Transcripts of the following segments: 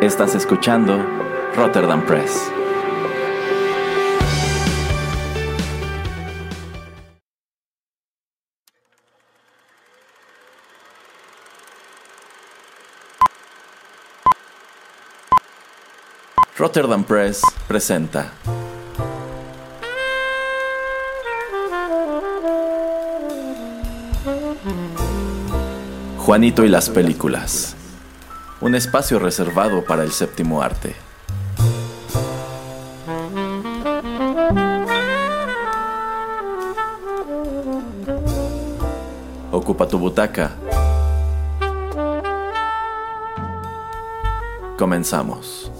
Estás escuchando Rotterdam Press. Rotterdam Press presenta Juanito y las películas. Un espacio reservado para el séptimo arte. Ocupa tu butaca. Comenzamos.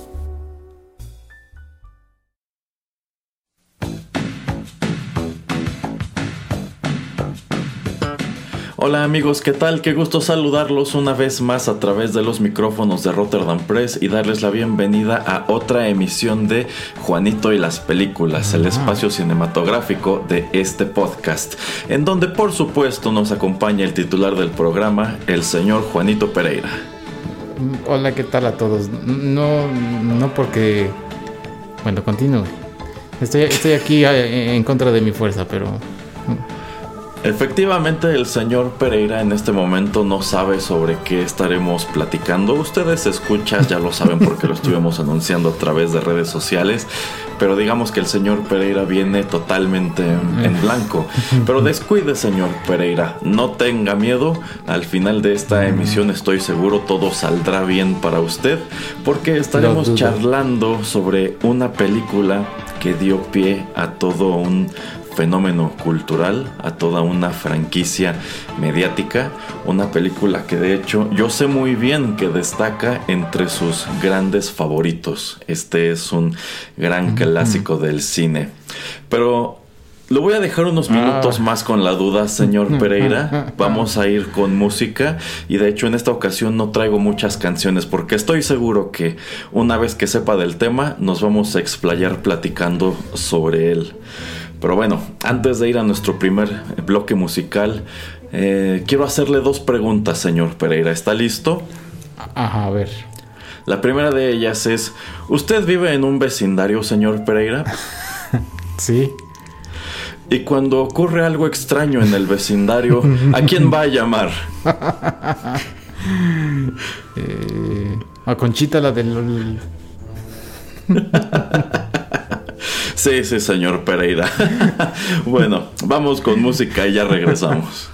Hola amigos, ¿qué tal? Qué gusto saludarlos una vez más a través de los micrófonos de Rotterdam Press y darles la bienvenida a otra emisión de Juanito y las películas, el espacio cinematográfico de este podcast, en donde por supuesto nos acompaña el titular del programa, el señor Juanito Pereira. Hola, ¿qué tal a todos? No, no porque... Bueno, continúe. Estoy, estoy aquí eh, en contra de mi fuerza, pero... Efectivamente, el señor Pereira en este momento no sabe sobre qué estaremos platicando. Ustedes escuchan, ya lo saben porque lo estuvimos anunciando a través de redes sociales, pero digamos que el señor Pereira viene totalmente en blanco. Pero descuide, señor Pereira, no tenga miedo. Al final de esta emisión estoy seguro todo saldrá bien para usted, porque estaremos charlando sobre una película que dio pie a todo un fenómeno cultural, a toda una franquicia mediática, una película que de hecho yo sé muy bien que destaca entre sus grandes favoritos. Este es un gran clásico del cine. Pero lo voy a dejar unos minutos ah. más con la duda, señor Pereira. Vamos a ir con música y de hecho en esta ocasión no traigo muchas canciones porque estoy seguro que una vez que sepa del tema nos vamos a explayar platicando sobre él. Pero bueno, antes de ir a nuestro primer bloque musical, eh, quiero hacerle dos preguntas, señor Pereira. ¿Está listo? Ajá, a ver. La primera de ellas es, ¿usted vive en un vecindario, señor Pereira? sí. Y cuando ocurre algo extraño en el vecindario, ¿a quién va a llamar? Eh, a Conchita, la del... Sí, sí, señor Pereira. bueno, vamos con música y ya regresamos.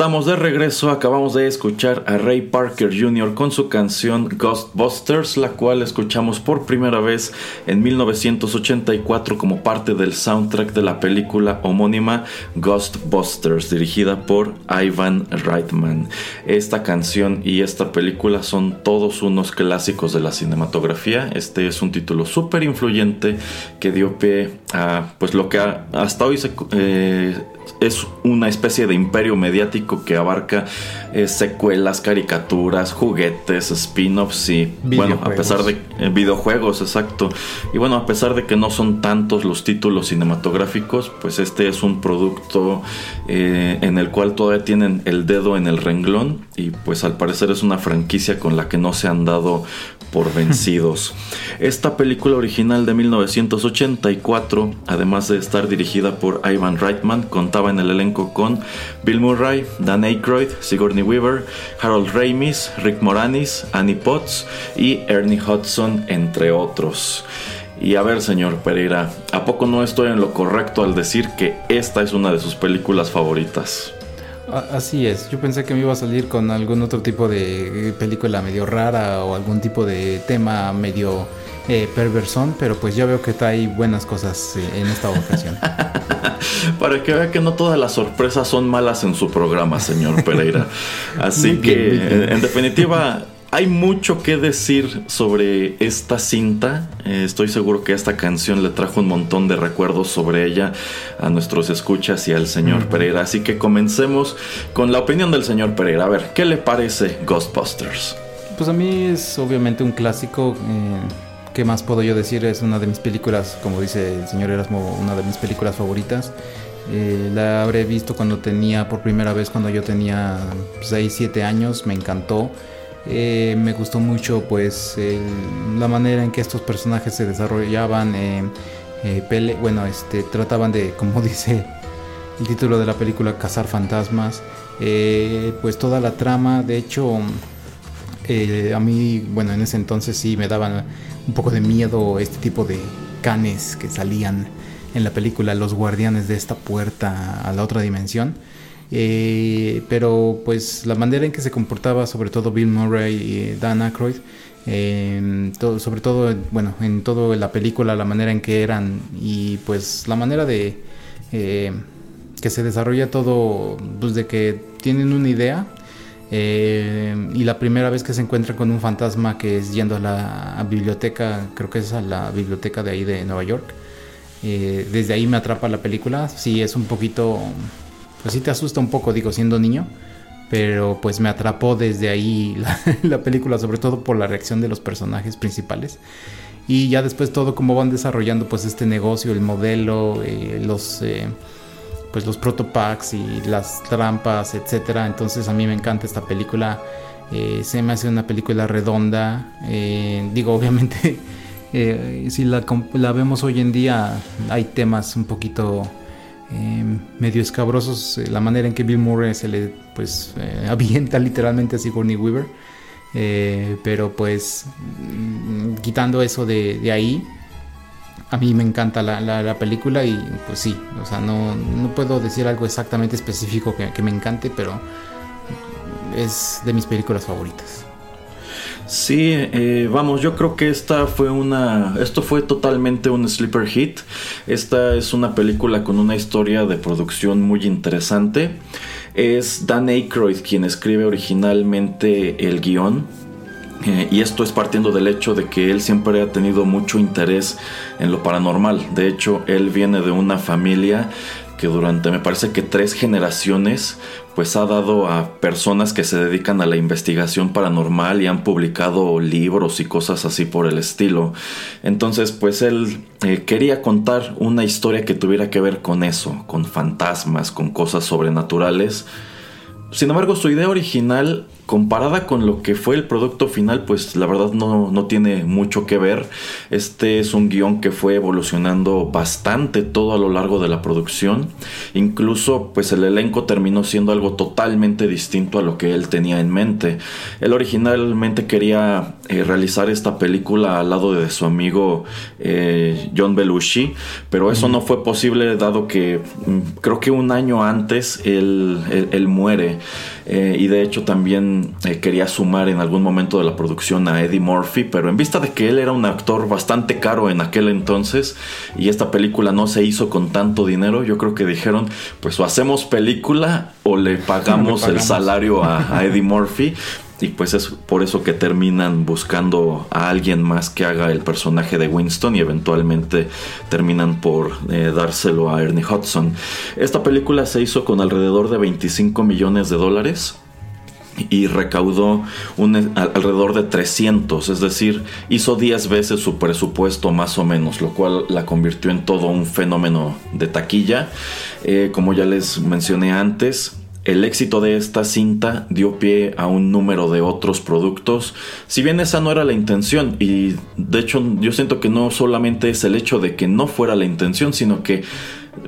Estamos de regreso, acabamos de escuchar a Ray Parker Jr. con su canción Ghostbusters, la cual escuchamos por primera vez en 1984 como parte del soundtrack de la película homónima Ghostbusters, dirigida por Ivan Reitman. Esta canción y esta película son todos unos clásicos de la cinematografía. Este es un título súper influyente que dio pie a pues lo que ha- hasta hoy se, eh, es una especie de imperio mediático que abarca eh, secuelas, caricaturas, juguetes, spin-offs y bueno, a pesar de eh, videojuegos, exacto. Y bueno, a pesar de que no son tantos los títulos cinematográficos, pues este es un producto eh, en el cual todavía tienen el dedo en el renglón y pues al parecer es una franquicia con la que no se han dado por vencidos. Esta película original de 1984, además de estar dirigida por Ivan Reitman, contaba en el elenco con Bill Murray, Dan Aykroyd, Sigourney Weaver, Harold Ramis, Rick Moranis, Annie Potts y Ernie Hudson, entre otros. Y a ver, señor Pereira, ¿a poco no estoy en lo correcto al decir que esta es una de sus películas favoritas? Así es, yo pensé que me iba a salir con algún otro tipo de película medio rara o algún tipo de tema medio eh, perversón, pero pues ya veo que trae buenas cosas eh, en esta ocasión. Para que vea que no todas las sorpresas son malas en su programa, señor Pereira. Así que, en definitiva, hay mucho que decir sobre esta cinta. Eh, estoy seguro que esta canción le trajo un montón de recuerdos sobre ella a nuestros escuchas y al señor Pereira. Así que comencemos con la opinión del señor Pereira. A ver, ¿qué le parece Ghostbusters? Pues a mí es obviamente un clásico. eh, ¿Qué más puedo yo decir? Es una de mis películas, como dice el señor Erasmo, una de mis películas favoritas. Eh, la habré visto cuando tenía, por primera vez, cuando yo tenía 6, 7 años. Me encantó. Eh, me gustó mucho, pues, la manera en que estos personajes se desarrollaban. eh, eh, pele- bueno, este, trataban de, como dice el título de la película, cazar fantasmas. Eh, pues toda la trama, de hecho, eh, a mí, bueno, en ese entonces sí me daban un poco de miedo este tipo de canes que salían en la película, los guardianes de esta puerta a la otra dimensión. Eh, pero pues la manera en que se comportaba sobre todo Bill Murray y Dan Aykroyd, eh, todo- sobre todo, bueno, en toda la película, la manera en que eran y pues la manera de eh, que se desarrolla todo, pues de que tienen una idea eh, y la primera vez que se encuentra con un fantasma que es yendo a la biblioteca, creo que es a la biblioteca de ahí de Nueva York. eh, desde ahí me atrapa la película. Sí, es un poquito. Pues sí te asusta un poco, digo, siendo niño. Pero pues me atrapó desde ahí la, la película, sobre todo por la reacción de los personajes principales. Y ya después todo cómo van desarrollando pues este negocio, el modelo, eh, los eh, pues los protopacks y las trampas, etcétera. Entonces a mí me encanta esta película. Eh, se me hace una película redonda. Digo, obviamente, si la, la vemos hoy en día, hay temas un poquito eh, medio escabrosos. eh, la manera en que Bill Murray se le pues eh, avienta literalmente a Sigourney Weaver. Eh, pero pues mm, quitando eso de, ahí, a mí me encanta la, la- la película y pues sí, o sea, no, no puedo decir algo exactamente específico que me encante, pero es de mis películas favoritas. Sí, eh, vamos, yo creo que esta fue una, esto fue totalmente un sleeper hit. Esta es una película con una historia de producción muy interesante. Es Dan Aykroyd quien escribe originalmente el guion. Eh, y esto es partiendo del hecho de que él siempre ha tenido mucho interés en lo paranormal. De hecho, él viene de una familia que durante me parece que tres generaciones pues ha dado a personas que se dedican a la investigación paranormal y han publicado libros y cosas así por el estilo. Entonces pues él eh, quería contar una historia que tuviera que ver con eso, con fantasmas, con cosas sobrenaturales. Sin embargo, su idea original comparada con lo que fue el producto final, pues la verdad no, no, tiene mucho que ver. Este es un guion que fue evolucionando bastante todo a lo largo de la producción. Incluso pues el elenco terminó siendo algo totalmente distinto a lo que él tenía en mente. Él originalmente quería eh, realizar esta película al lado de su amigo eh, John Belushi, pero eso no fue posible dado que mm, creo que un año antes él, él, muere. Eh, y de hecho también eh, quería sumar en algún momento de la producción a Eddie Murphy, pero en vista de que él era un actor bastante caro en aquel entonces y esta película no se hizo con tanto dinero, yo creo que dijeron, pues o hacemos película o le pagamos, el salario a, Eddie Murphy. Y pues es por eso que terminan buscando a alguien más que haga el personaje de Winston y eventualmente terminan por eh, dárselo a Ernie Hudson. Esta película se hizo con alrededor de 25 millones de dólares y recaudó alrededor de 300, es decir, hizo 10 veces su presupuesto más o menos, lo cual la convirtió en todo un fenómeno de taquilla. Eh, como ya les mencioné antes, el éxito de esta cinta dio pie a un número de otros productos, si bien esa no era la intención, y de hecho yo siento que no solamente es el hecho de que no fuera la intención, sino que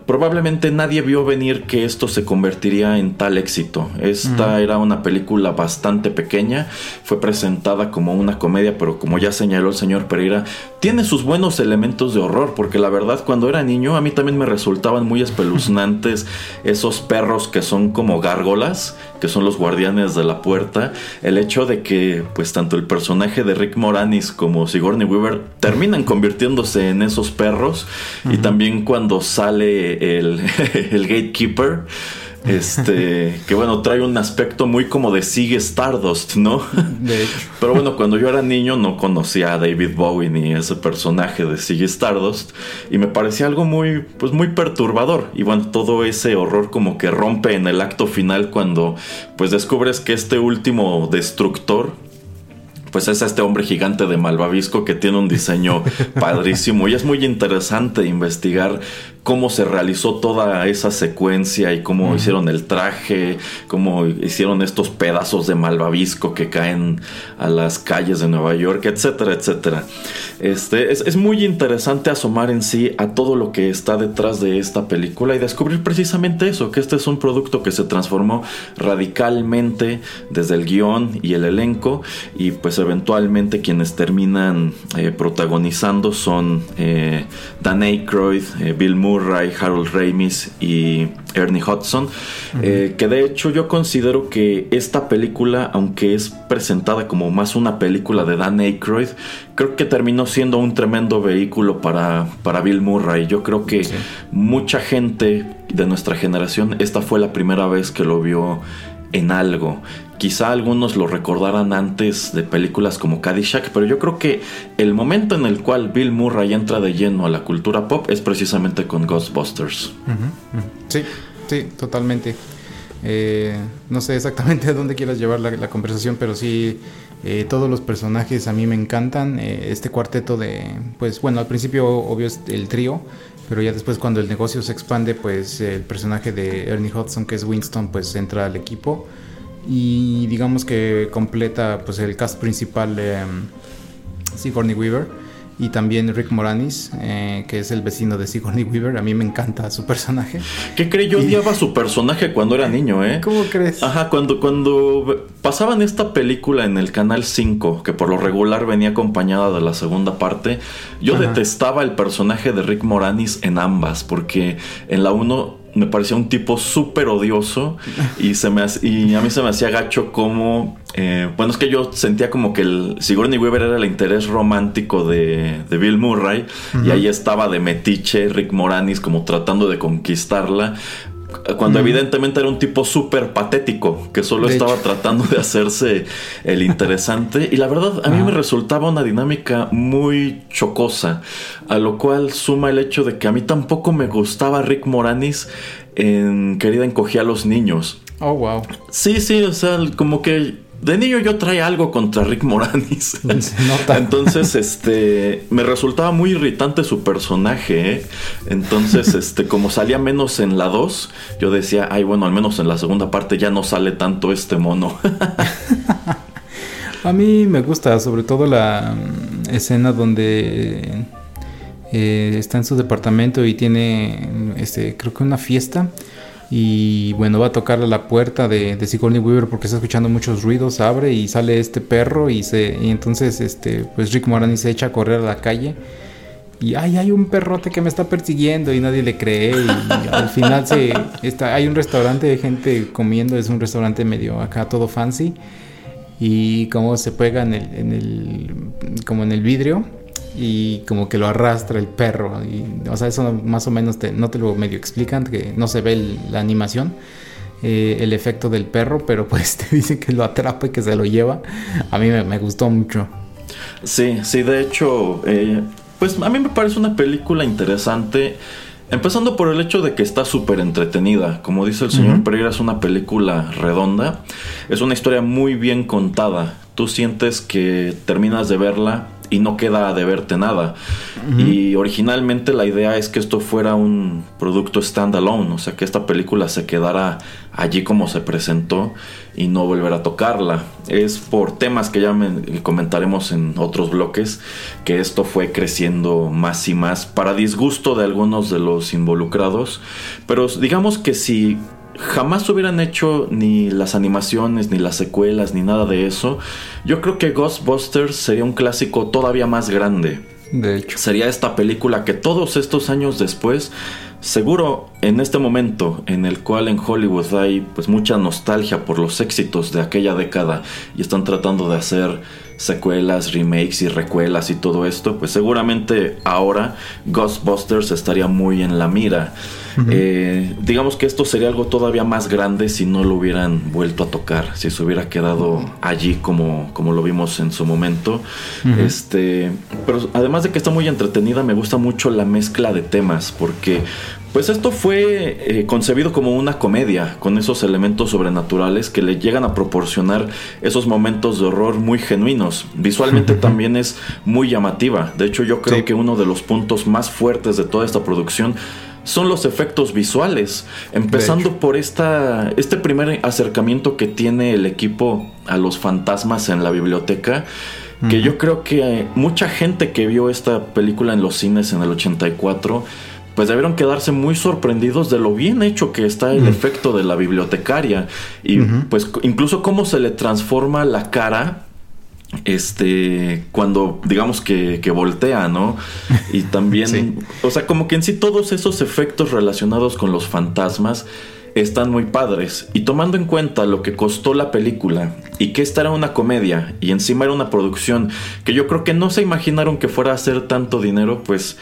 probablemente nadie vio venir que esto se convertiría en tal éxito. Esta era una película bastante pequeña, fue presentada como una comedia, pero como ya señaló el señor Pereira, tiene sus buenos elementos de horror, porque la verdad cuando era niño a mí también me resultaban muy espeluznantes esos perros que son como gárgolas, que son los guardianes de la puerta, el hecho de que pues tanto el personaje de Rick Moranis como Sigourney Weaver terminan convirtiéndose en esos perros y también cuando sale el, el gatekeeper este, que bueno, trae un aspecto muy como de Sigue Stardust, ¿no? De hecho. Pero bueno, cuando yo era niño no conocía a David Bowie ni ese personaje de Sigue Stardust y me parecía algo muy, pues muy perturbador. Y bueno, todo ese horror como que rompe en el acto final cuando pues descubres que este último destructor pues es este hombre gigante de Malvavisco que tiene un diseño padrísimo y es muy interesante investigar cómo se realizó toda esa secuencia y cómo hicieron el traje, cómo hicieron estos pedazos de malvavisco que caen a las calles de Nueva York, etcétera, etcétera. Este, es, muy interesante asomar en sí a todo lo que está detrás de esta película y descubrir precisamente eso, que este es un producto que se transformó radicalmente desde el guion y el elenco y pues eventualmente quienes terminan eh, protagonizando son eh, Dan Aykroyd, eh, Bill Moore, Murray, Harold Ramis y Ernie Hudson, eh, que de hecho yo considero que esta película, aunque es presentada como más una película de Dan Aykroyd, creo que terminó siendo un tremendo vehículo para, para Bill Murray. Yo creo que mucha gente de nuestra generación, esta fue la primera vez que lo vio en algo. Quizá algunos lo recordaran antes de películas como Caddyshack, pero yo creo que el momento en el cual Bill Murray entra de lleno a la cultura pop es precisamente con Ghostbusters. Sí, sí, totalmente. Eh, no sé exactamente a dónde quieras llevar la, conversación, pero sí, eh, todos los personajes a mí me encantan. Eh, este cuarteto de, pues bueno, al principio obvio es el trío, pero ya después cuando el negocio se expande, pues el personaje de Ernie Hudson, que es Winston, pues entra al equipo y digamos que completa pues el cast principal de Sigourney Weaver y también Rick Moranis, eh, que es el vecino de Sigourney Weaver. A mí me encanta su personaje. ¿Qué creí? Yo odiaba su personaje cuando era niño, ¿eh? ¿Cómo crees? Ajá, cuando, cuando pasaban esta película en el Canal 5, que por lo regular venía acompañada de la segunda parte, yo detestaba el personaje de Rick Moranis en ambas, porque en la 1 me parecía un tipo súper odioso y, se me, y a mí se me hacía gacho como... Eh, bueno, es que yo sentía como que el Sigourney Weaver era el interés romántico de, de Bill Murray y ahí estaba de metiche Rick Moranis como tratando de conquistarla, cuando evidentemente era un tipo súper patético, que solo estaba tratando de hacerse el interesante. Y la verdad, a mí me resultaba una dinámica muy chocosa, a lo cual suma el hecho de que a mí tampoco me gustaba Rick Moranis en Querida encogía a los niños. Oh, wow. Sí, sí, o sea, como que de niño yo traía algo contra Rick Moranis. Entonces, este, me resultaba muy irritante su personaje. ¿eh? Entonces, este, como salía menos en la 2, yo decía, ay, bueno, al menos en la segunda parte ya no sale tanto este mono. A mí me gusta, sobre todo la mm, escena donde eh, está en su departamento y tiene, este, creo que una fiesta y bueno, va a tocar la puerta de, de Sigourney Weaver porque está escuchando muchos ruidos, abre y sale este perro y se y entonces este pues Rick Moranis se echa a correr a la calle y ay, hay un perrote que me está persiguiendo y nadie le cree y, al final se está hay un restaurante de gente comiendo, es un restaurante medio acá todo fancy y como se pega en el, en el como en el vidrio y como que lo arrastra el perro. Y, o sea, eso más o menos no te lo medio explican, que no se ve la animación, eh, el efecto del perro, pero pues te dicen que lo atrapa y que se lo lleva. A mí me, gustó mucho. Sí, sí, de hecho, eh, pues a mí me parece una película interesante. Empezando por el hecho de que está súper entretenida. Como dice el señor Pereira, es una película redonda. Es una historia muy bien contada. Tú sientes que terminas de verla y no queda de verte nada. Y originalmente la idea es que esto fuera un producto standalone, o sea, que esta película se quedara allí como se presentó y no volver a tocarla. Es por temas que ya comentaremos en otros bloques que esto fue creciendo más y más para disgusto de algunos de los involucrados, pero digamos que si jamás hubieran hecho ni las animaciones, ni las secuelas, ni nada de eso, yo creo que Ghostbusters sería un clásico todavía más grande. De hecho. Sería esta película que todos estos años después, seguro en este momento en el cual en Hollywood hay pues mucha nostalgia por los éxitos de aquella década y están tratando de hacer secuelas, remakes y recuelas y todo esto, pues seguramente ahora Ghostbusters estaría muy en la mira. Eh, digamos que esto sería algo todavía más grande si no lo hubieran vuelto a tocar, si se hubiera quedado allí como, como lo vimos en su momento. Este, pero además de que está muy entretenida, me gusta mucho la mezcla de temas, porque pues esto fue eh, concebido como una comedia, con esos elementos sobrenaturales que le llegan a proporcionar esos momentos de horror muy genuinos. Visualmente también es muy llamativa. De hecho, yo creo que uno de los puntos más fuertes de toda esta producción son los efectos visuales. Empezando por esta, este primer acercamiento que tiene el equipo a los fantasmas en la biblioteca. Que yo creo que mucha gente que vio esta película en los cines en el 84 pues debieron quedarse muy sorprendidos de lo bien hecho que está el efecto de la bibliotecaria y pues incluso cómo se le transforma la cara este cuando digamos que, que voltea, ¿no? Y también, o sea, como que en sí todos esos efectos relacionados con los fantasmas están muy padres. Y tomando en cuenta lo que costó la película y que esta era una comedia y encima era una producción que yo creo que no se imaginaron que fuera a hacer tanto dinero, pues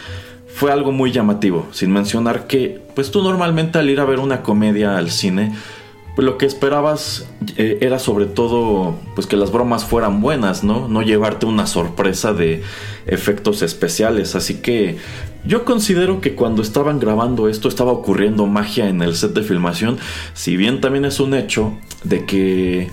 fue algo muy llamativo. Sin mencionar que, pues tú normalmente al ir a ver una comedia al cine, lo que esperabas eh, era sobre todo pues que las bromas fueran buenas, ¿no? No llevarte una sorpresa de efectos especiales. Así que yo considero que cuando estaban grabando esto estaba ocurriendo magia en el set de filmación. Si bien también es un hecho de que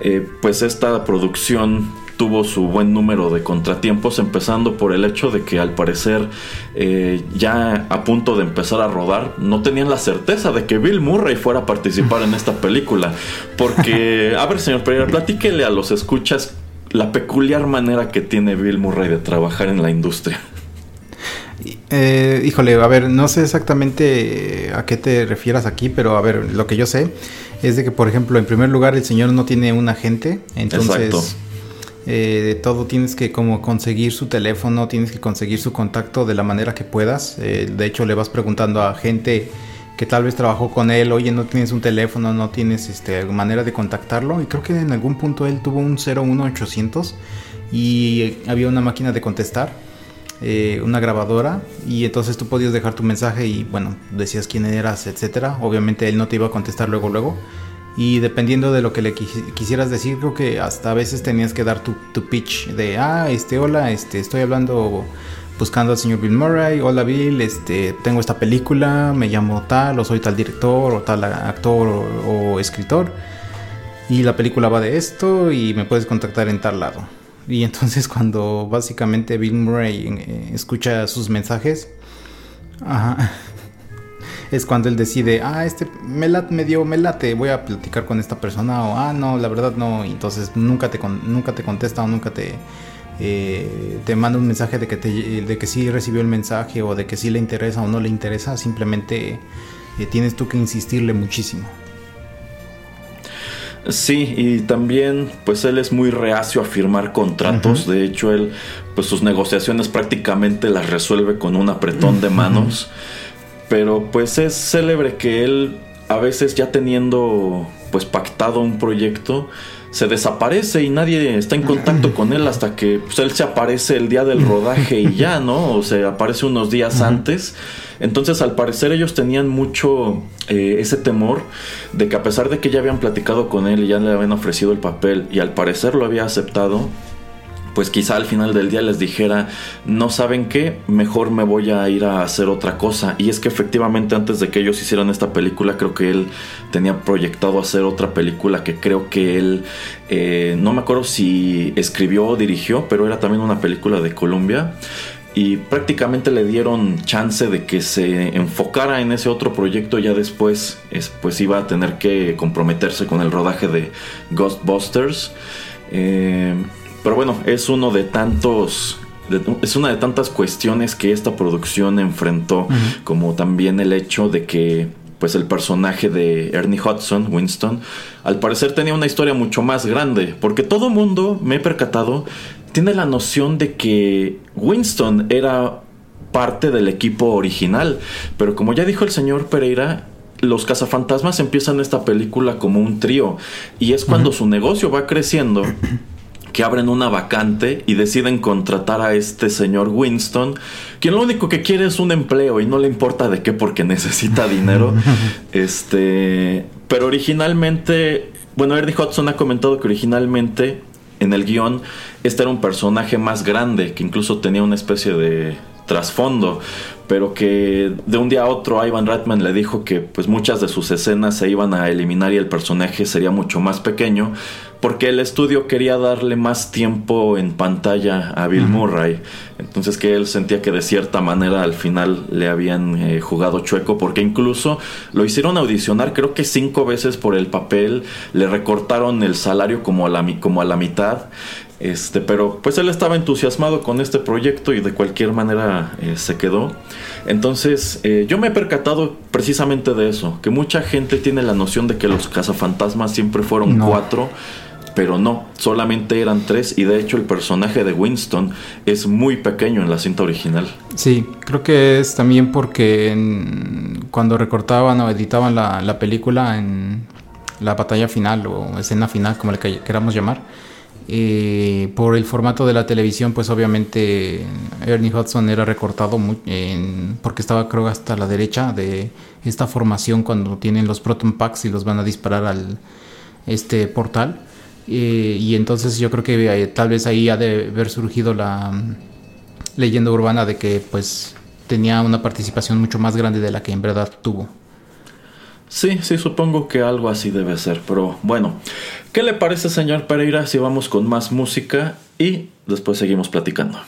eh, pues esta producción tuvo su buen número de contratiempos, empezando por el hecho de que al parecer eh, ya a punto de empezar a rodar, no tenían la certeza de que Bill Murray fuera a participar en esta película. Porque, a ver, señor Pereira, platíquele a los escuchas la peculiar manera que tiene Bill Murray de trabajar en la industria. Eh, híjole, a ver, no sé exactamente a qué te refieras aquí, pero a ver, lo que yo sé es de que, por ejemplo, en primer lugar, el señor no tiene un agente, entonces eh, de todo tienes que como conseguir su teléfono, tienes que conseguir su contacto de la manera que puedas. Eh, de hecho, le vas preguntando a gente que tal vez trabajó con él, oye, no tienes un teléfono, no tienes este, manera de contactarlo. Y creo que en algún punto él tuvo un 01800 y había una máquina de contestar, eh, una grabadora, y entonces tú podías dejar tu mensaje y bueno, decías quién eras, etcétera. Obviamente él no te iba a contestar luego, luego. Y dependiendo de lo que le quisieras decir, creo que hasta a veces tenías que dar tu, tu pitch de, ah, este, hola, este, estoy hablando buscando al señor Bill Murray. Hola Bill, este, tengo esta película, me llamo tal, o soy tal director, o tal actor o, escritor. Y la película va de esto y me puedes contactar en tal lado. Y entonces cuando básicamente Bill Murray eh, escucha sus mensajes, es cuando él decide, ah, este me, me dio, me late, voy a platicar con esta persona, o ah, no, la verdad no, y entonces nunca te, nunca te contesta o nunca te, eh, te manda un mensaje de que, de que sí recibió el mensaje o de que sí le interesa o no le interesa, simplemente eh, tienes tú que insistirle muchísimo. Sí, y también pues él es muy reacio a firmar contratos, de hecho él pues sus negociaciones prácticamente las resuelve con un apretón de manos, pero pues es célebre que él a veces ya teniendo pues pactado un proyecto, se desaparece y nadie está en contacto con él hasta que pues, él se aparece el día del rodaje y ya, ¿no? O se aparece unos días antes. Entonces, al parecer, ellos tenían mucho eh, ese temor de que a pesar de que ya habían platicado con él y ya le habían ofrecido el papel y al parecer lo había aceptado, pues quizá al final del día les dijera, no saben qué, mejor me voy a ir a hacer otra cosa. Y es que efectivamente antes de que ellos hicieran esta película, creo que él tenía proyectado hacer otra película que creo que él, eh, no me acuerdo si escribió o dirigió, pero era también una película de Colombia y prácticamente le dieron chance de que se enfocara en ese otro proyecto ya después pues iba a tener que comprometerse con el rodaje de Ghostbusters eh, pero bueno, es uno de tantos es una de tantas cuestiones que esta producción enfrentó, como también el hecho de que pues el personaje de Ernie Hudson, Winston, al parecer tenía una historia mucho más grande, porque todo mundo, me he percatado, tiene la noción de que Winston era parte del equipo original, pero como ya dijo el señor Pereira, los cazafantasmas empiezan esta película como un trío y es cuando su negocio va creciendo que abren una vacante y deciden contratar a este señor Winston, quien lo único que quiere es un empleo y no le importa de qué porque necesita dinero. este, pero originalmente, bueno, Ernie Hudson ha comentado que originalmente en el guion este era un personaje más grande, que incluso tenía una especie de trasfondo, pero que de un día a otro Ivan Ratman le dijo que pues muchas de sus escenas se iban a eliminar y el personaje sería mucho más pequeño, porque el estudio quería darle más tiempo en pantalla a Bill Murray. Entonces que él sentía que de cierta manera al final le habían eh, jugado chueco, porque incluso lo hicieron audicionar creo que cinco veces por el papel, le recortaron el salario como a la, como a la mitad. Este, pero pues él estaba entusiasmado con este proyecto y de cualquier manera eh, se quedó. Entonces eh, yo me he percatado precisamente de eso, que mucha gente tiene la noción de que los cazafantasmas siempre fueron cuatro pero no, solamente eran tres y de hecho el personaje de Winston es muy pequeño en la cinta original. Sí, creo que es también porque cuando recortaban o editaban la, película en la batalla final o escena final, como le queramos llamar, eh, por el formato de la televisión, pues obviamente Ernie Hudson era recortado porque estaba creo hasta la derecha de esta formación cuando tienen los proton packs y los van a disparar al este portal. Eh, y entonces yo creo que eh, tal vez ahí ha de haber surgido la mm, leyenda urbana de que pues tenía una participación mucho más grande de la que en verdad tuvo. Sí, sí, supongo que algo así debe ser, pero bueno, ¿qué le parece señor Pereira si vamos con más música y después seguimos platicando?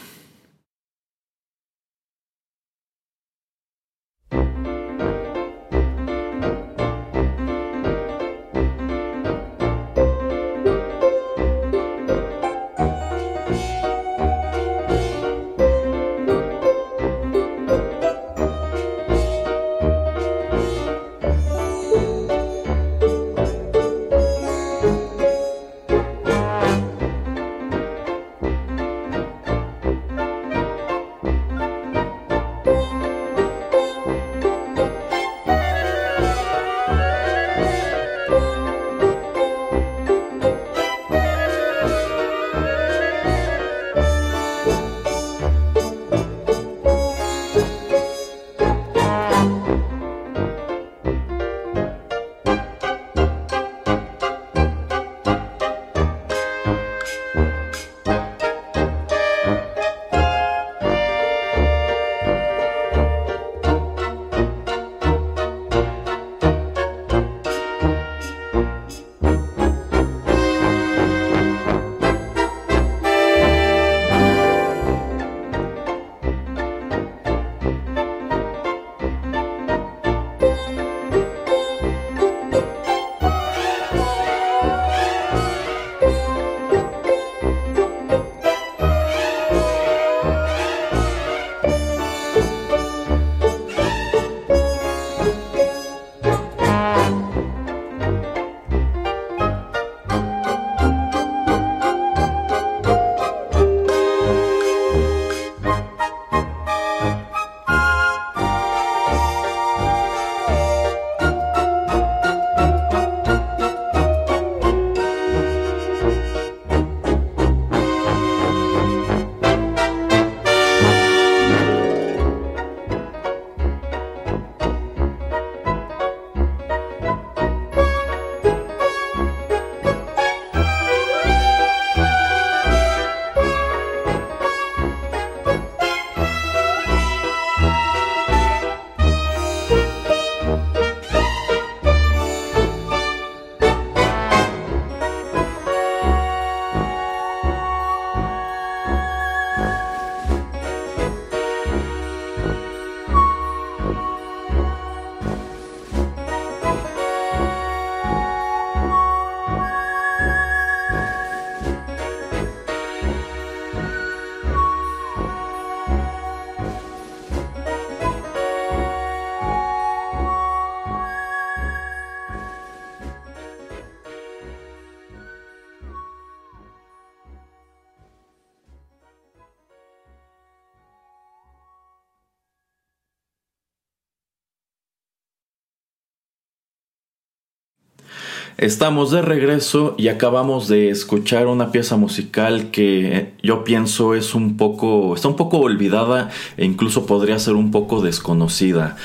Estamos de regreso y acabamos de escuchar una pieza musical que yo pienso es un poco, está un poco olvidada e incluso podría ser un poco desconocida.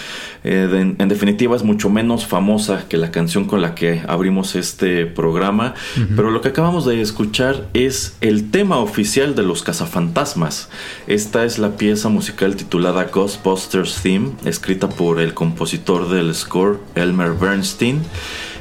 Eh, en definitiva es mucho menos famosa que la canción con la que abrimos este programa, pero lo que acabamos de escuchar es el tema oficial de los cazafantasmas. Esta es la pieza musical titulada Ghostbusters Theme, escrita por el compositor del score Elmer Bernstein.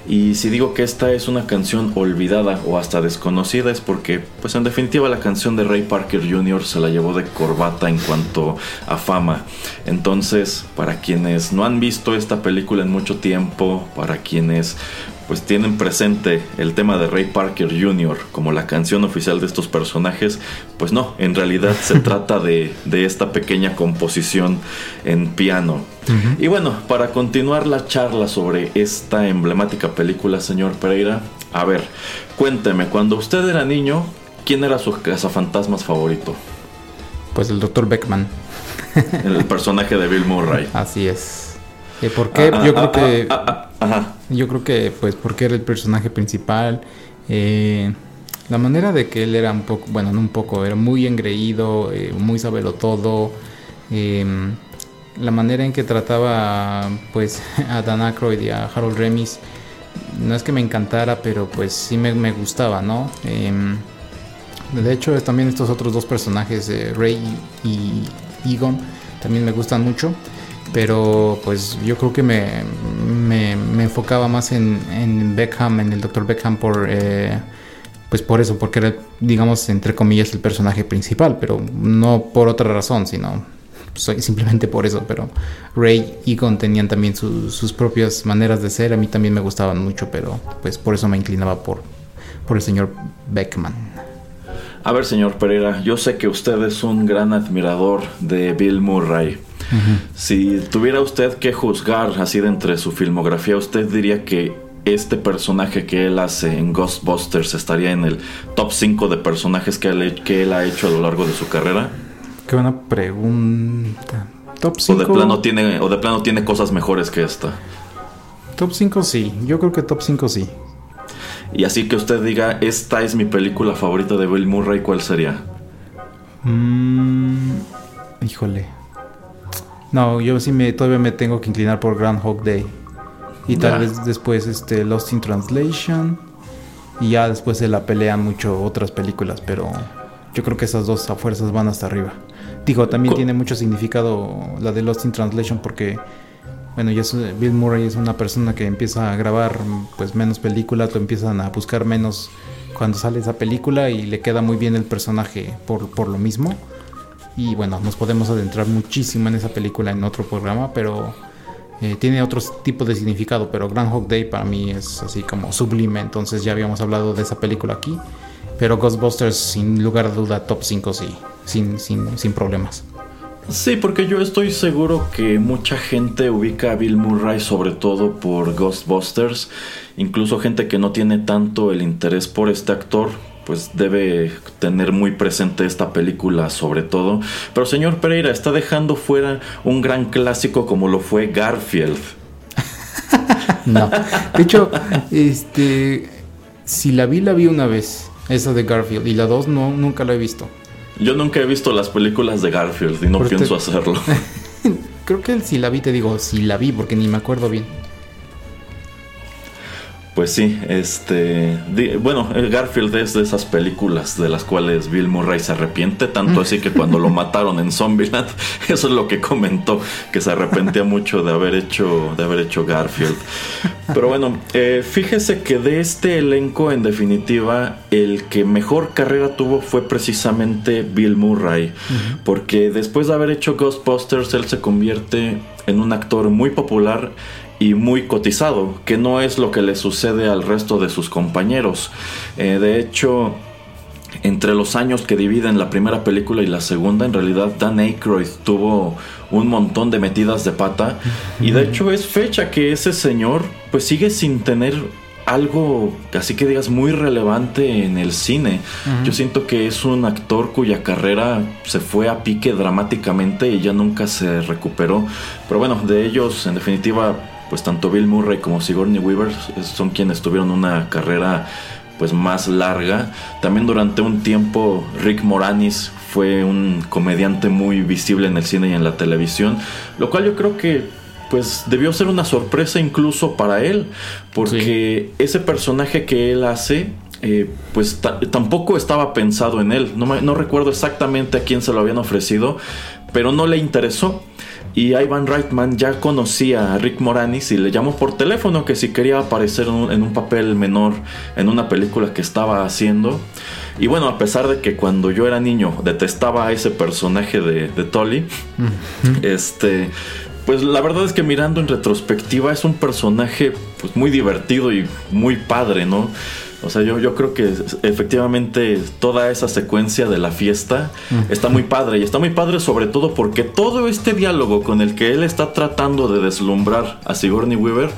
Y si digo que esta es una canción olvidada o hasta desconocida es porque, pues en definitiva la canción de Ray Parker Jr. se la llevó de corbata en cuanto a fama. Entonces, para quienes no han visto esta película en mucho tiempo, para quienes pues tienen presente el tema de Ray Parker Jr. como la canción oficial de estos personajes, pues no, en realidad se trata de, esta pequeña composición en piano. Y bueno, para continuar la charla sobre esta emblemática película, señor Pereira, a ver, cuénteme, cuando usted era niño, ¿quién era su cazafantasmas favorito? Pues el Dr. Beckman. El personaje de Bill Murray. Así es. ¿Por qué? Ah, yo creo ah, que. Ah, yo creo que, pues, porque era el personaje principal. Eh, la manera de que él era un poco, bueno, no un poco, era muy engreído, eh, muy sabelo todo. Em, la manera en que trataba, pues, a Dan Aykroyd y a Harold Remis, no es que me encantara, pero pues sí me, me gustaba, ¿no? Em, de hecho, también estos otros dos personajes, eh, Ray y Egon, también me gustan mucho pero pues yo creo que me, me, enfocaba más en, en, Beckham, en el Dr. Beckham por... Eh, pues por eso, porque era, digamos, entre comillas, el personaje principal, pero no por otra razón, sino simplemente por eso. Pero Ray y Egon tenían también sus propias maneras de ser, a mí también me gustaban mucho, pero pues por eso me inclinaba por, por el señor Beckman. A ver, señor Pereira, yo sé que usted es un gran admirador de Bill Murray. Si tuviera usted que juzgar así de entre su filmografía, ¿usted diría que este personaje que él hace en Ghostbusters estaría en el top 5 de personajes que él, que él ha hecho a lo largo de su carrera? Qué buena pregunta. Top 5. O de plano tiene, o de plano tiene cosas mejores que esta. Top 5 sí, yo creo que top 5 sí. Y así que usted diga, esta es mi película favorita de Bill Murray, ¿cuál sería? Mm, híjole. No, yo sí me todavía me tengo que inclinar por Groundhog Day. Y tal vez después este Lost in Translation. Y ya después se la pelean mucho otras películas, pero yo creo que esas dos a fuerzas van hasta arriba. Digo, también tiene mucho significado la de Lost in Translation porque bueno, ya Bill Murray es una persona que empieza a grabar pues menos películas, lo empiezan a buscar menos cuando sale esa película y le queda muy bien el personaje por, por lo mismo. Y bueno, nos podemos adentrar muchísimo en esa película en otro programa, pero eh, tiene otro tipo de significado. Pero Groundhog Day para mí es así como sublime, entonces ya habíamos hablado de esa película aquí. Pero Ghostbusters, sin lugar a duda, top 5 sí, sin, sin, sin problemas. Sí, porque yo estoy seguro que mucha gente ubica a Bill Murray sobre todo por Ghostbusters, incluso gente que no tiene tanto el interés por este actor, pues debe tener muy presente esta película sobre todo. Pero señor Pereira está dejando fuera un gran clásico como lo fue Garfield. no, de hecho, este, si la vi, la vi una vez, esa de Garfield, y la dos no, nunca la he visto. Yo nunca he visto las películas de Garfield y no pienso hacerlo. Creo que si la vi, te digo, si la vi, porque ni me acuerdo bien. Pues sí, este, bueno, Garfield es de esas películas de las cuales Bill Murray se arrepiente, tanto así que cuando lo mataron en Zombieland, eso es lo que comentó, que se arrepentía mucho de haber hecho, de haber hecho Garfield. Pero bueno, eh, fíjese que de este elenco, en definitiva, el que mejor carrera tuvo fue precisamente Bill Murray, porque después de haber hecho Ghostbusters, él se convierte en un actor muy popular y muy cotizado, que no es lo que le sucede al resto de sus compañeros. Eh, de hecho, entre los años que dividen la primera película y la segunda, en realidad Dan Aykroyd tuvo un montón de metidas de pata. Y de hecho es fecha que ese señor pues sigue sin tener algo así que digas muy relevante en el cine. Yo siento que es un actor cuya carrera se fue a pique dramáticamente y ya nunca se recuperó. Pero bueno, de ellos en definitiva pues tanto Bill Murray como Sigourney Weaver son quienes tuvieron una carrera pues más larga. También durante un tiempo Rick Moranis fue un comediante muy visible en el cine y en la televisión, lo cual yo creo que pues debió ser una sorpresa incluso para él, porque ese personaje que él hace eh, pues tampoco estaba pensado en él. No, no, recuerdo exactamente a quién se lo habían ofrecido, pero no le interesó. Y Ivan Reitman ya conocía a Rick Moranis y le llamó por teléfono que si quería aparecer en un, papel menor en una película que estaba haciendo. Y bueno, a pesar de que cuando yo era niño detestaba a ese personaje de, de Tolly, este, pues la verdad es que mirando en retrospectiva es un personaje pues, muy divertido y muy padre, ¿no? O sea, yo, yo creo que efectivamente toda esa secuencia de la fiesta está muy padre. Y está muy padre sobre todo porque todo este diálogo con el que él está tratando de deslumbrar a Sigourney Weaver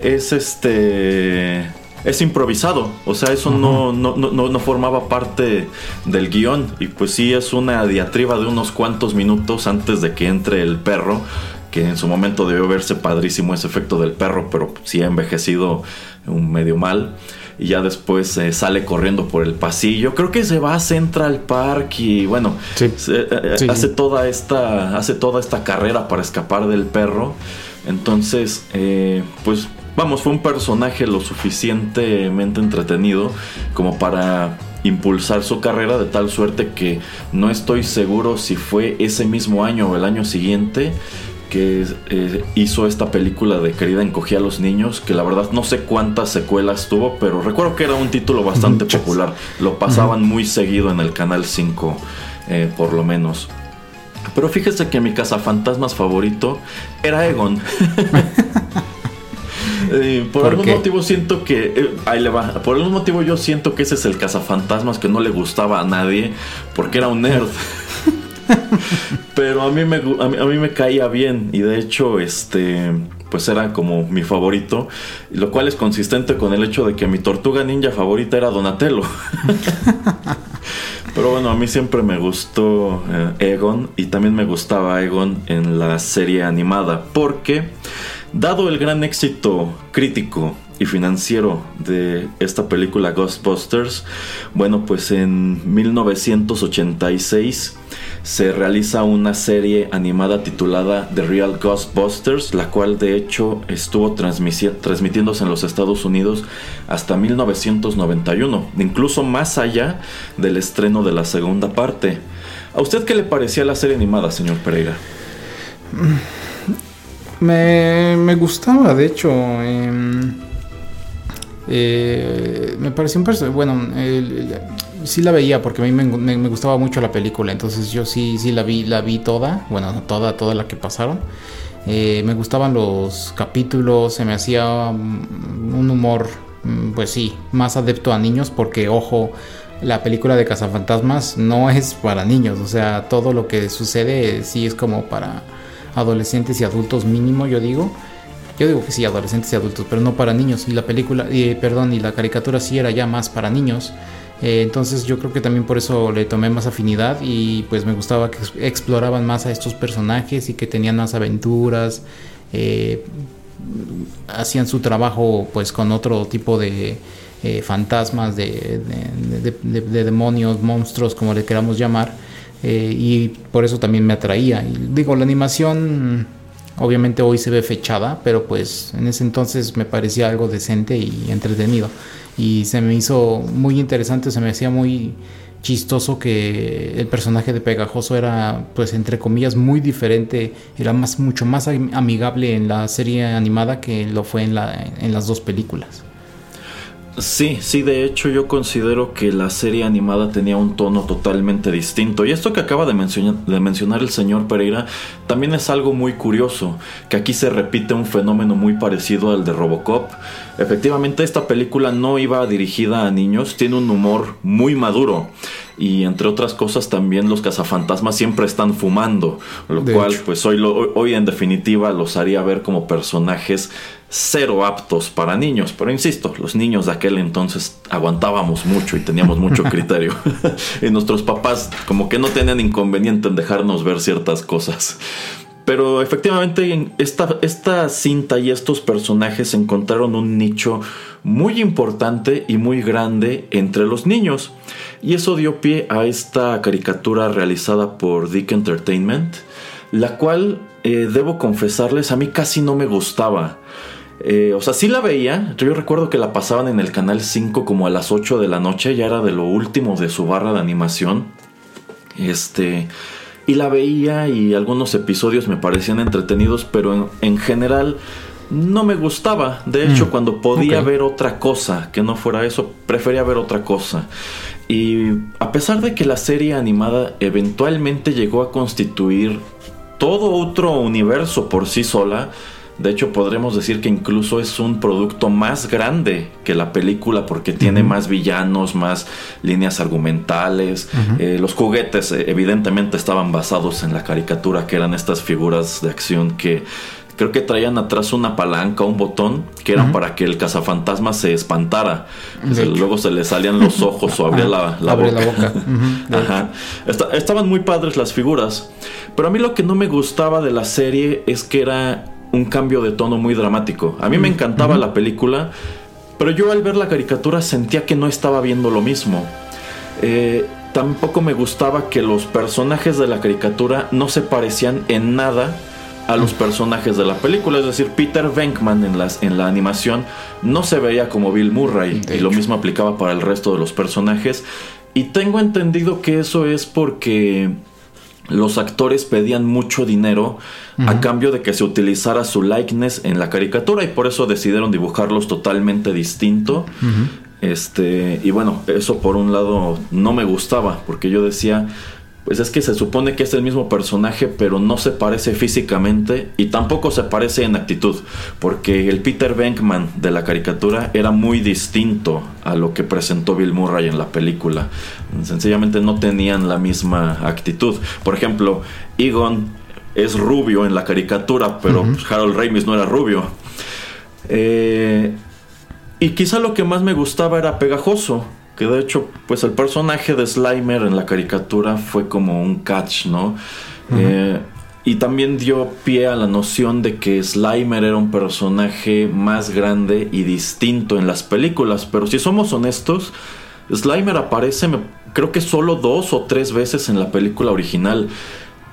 es este es improvisado, o sea, eso no, no, no, no, formaba parte del guion. Y pues sí es una diatriba de unos cuantos minutos antes de que entre el perro, que en su momento debió verse padrísimo ese efecto del perro, pero sí ha envejecido un medio mal y ya después eh, sale corriendo por el pasillo. Creo que se va a Central Park y bueno, eh, eh, hace toda esta hace toda esta carrera para escapar del perro. Entonces, pues vamos, fue un personaje lo suficientemente entretenido como para impulsar su carrera de tal suerte que no estoy seguro si fue ese mismo año o el año siguiente que eh, hizo esta película de Querida encogía a los niños, que la verdad no sé cuántas secuelas tuvo, pero recuerdo que era un título bastante popular. Lo pasaban muy seguido en el Canal 5, eh, por lo menos. Pero fíjese que mi cazafantasmas favorito era Egon. Eh, por, algún motivo siento que. ahí le va. Por algún motivo yo siento que ese es el cazafantasmas que no le gustaba a nadie. Porque era un nerd. Pero a mí, me, a mí, me caía bien y de hecho este pues era como mi favorito, lo cual es consistente con el hecho de que mi tortuga ninja favorita era Donatello. Pero bueno, a mí siempre me gustó eh, Egon y también me gustaba Egon en la serie animada porque dado el gran éxito crítico y financiero de esta película Ghostbusters, bueno, pues en 1986 se realiza una serie animada titulada The Real Ghostbusters, la cual de hecho estuvo transmitiéndose en los Estados Unidos hasta 1991, incluso más allá del estreno de la segunda parte. ¿A usted qué le parecía la serie animada, señor Pereira? Me, gustaba, de hecho. Em, eh, me pareció un personaje. Bueno, sí la veía porque a mí me, gustaba mucho la película, entonces yo sí, sí la vi, la vi toda, bueno, toda, toda la que pasaron. Eh, me gustaban los capítulos, se me hacía mm, un humor, mm, pues sí, más adepto a niños porque, ojo, la película de Cazafantasmas no es para niños, o sea, todo lo que sucede sí es como para adolescentes y adultos mínimo, yo digo. Yo digo que sí, adolescentes y adultos, pero no para niños. Y la película, eh, perdón, y la caricatura sí era ya más para niños. Eh, entonces yo creo que también por eso le tomé más afinidad y pues me gustaba que exploraban más a estos personajes y que tenían más aventuras, eh, hacían su trabajo pues con otro tipo de eh, fantasmas, de, demonios, monstruos, como le queramos llamar, y por eso también me atraía. Digo, la animación obviamente hoy se ve fechada, pero pues en ese entonces me parecía algo decente y entretenido y se me hizo muy interesante, se me hacía muy chistoso que el personaje de Pegajoso era pues entre comillas muy diferente, era más mucho más amigable en la serie animada que lo fue en, la, en las dos películas. Sí, sí, de hecho yo considero que la serie animada tenía un tono totalmente distinto. Y esto que acaba de, de, mencionar el señor Pereira también es algo muy curioso, que aquí se repite un fenómeno muy parecido al de Robocop. Efectivamente esta película no iba dirigida a niños, tiene un humor muy maduro y entre otras cosas también los cazafantasmas siempre están fumando, lo cual pues hoy, hoy en definitiva los haría ver como personajes cero aptos para niños, pero insisto, los niños de aquel entonces aguantábamos mucho y teníamos mucho criterio. Y nuestros papás como que no tenían inconveniente en dejarnos ver ciertas cosas. Pero efectivamente en esta, esta cinta y estos personajes encontraron un nicho muy importante y muy grande entre los niños. Y eso dio pie a esta caricatura realizada por Dick Entertainment, la cual, eh, debo confesarles, a mí casi no me gustaba. Eh, o sea, sí la veía. Yo recuerdo que la pasaban en el canal 5 como a las 8 de la noche. Ya era de lo último de su barra de animación. Este. Y la veía y algunos episodios me parecían entretenidos, pero en, general no me gustaba. De hecho, Mm, cuando podía ver otra cosa que no fuera eso, prefería ver otra cosa. Y a pesar de que la serie animada eventualmente llegó a constituir todo otro universo por sí sola, de hecho podremos decir que incluso es un producto más grande que la película porque tiene más villanos, más líneas argumentales. Eh, los juguetes eh, evidentemente estaban basados en la caricatura, que eran estas figuras de acción que creo que traían atrás una palanca, un botón, que eran para que el cazafantasma se espantara. Se- luego se le salían los ojos o abría la, la Abre boca. la Ajá. Esta- estaban muy padres las figuras. Pero a mí lo que no me gustaba de la serie es que era un cambio de tono muy dramático. A mí me encantaba la película, pero yo al ver la caricatura sentía que no estaba viendo lo mismo. Eh, tampoco me gustaba que los personajes de la caricatura no se parecían en nada a los personajes de la película. Es decir, Peter Venkman en, las, en la animación no se veía como Bill Murray. De y lo mismo aplicaba para el resto de los personajes. Y tengo entendido que eso es porque los actores pedían mucho dinero a cambio de que se utilizara su likeness en la caricatura y por eso decidieron dibujarlos totalmente distinto. Este, y bueno, eso por un lado no me gustaba, porque yo decía, pues es que se supone que es el mismo personaje, pero no se parece físicamente y tampoco se parece en actitud, porque el Peter Venkman de la caricatura era muy distinto a lo que presentó Bill Murray en la película. Sencillamente no tenían la misma actitud. Por ejemplo, Egon es rubio en la caricatura, pero pues, Harold Ramis no era rubio. Eh, y quizá lo que más me gustaba era Pegajoso, que de hecho, pues el personaje de Slimer en la caricatura fue como un catch, ¿no? Eh, y también dio pie a la noción de que Slimer era un personaje más grande y distinto en las películas, pero si somos honestos, Slimer aparece, me- creo que solo dos o tres veces en la película original.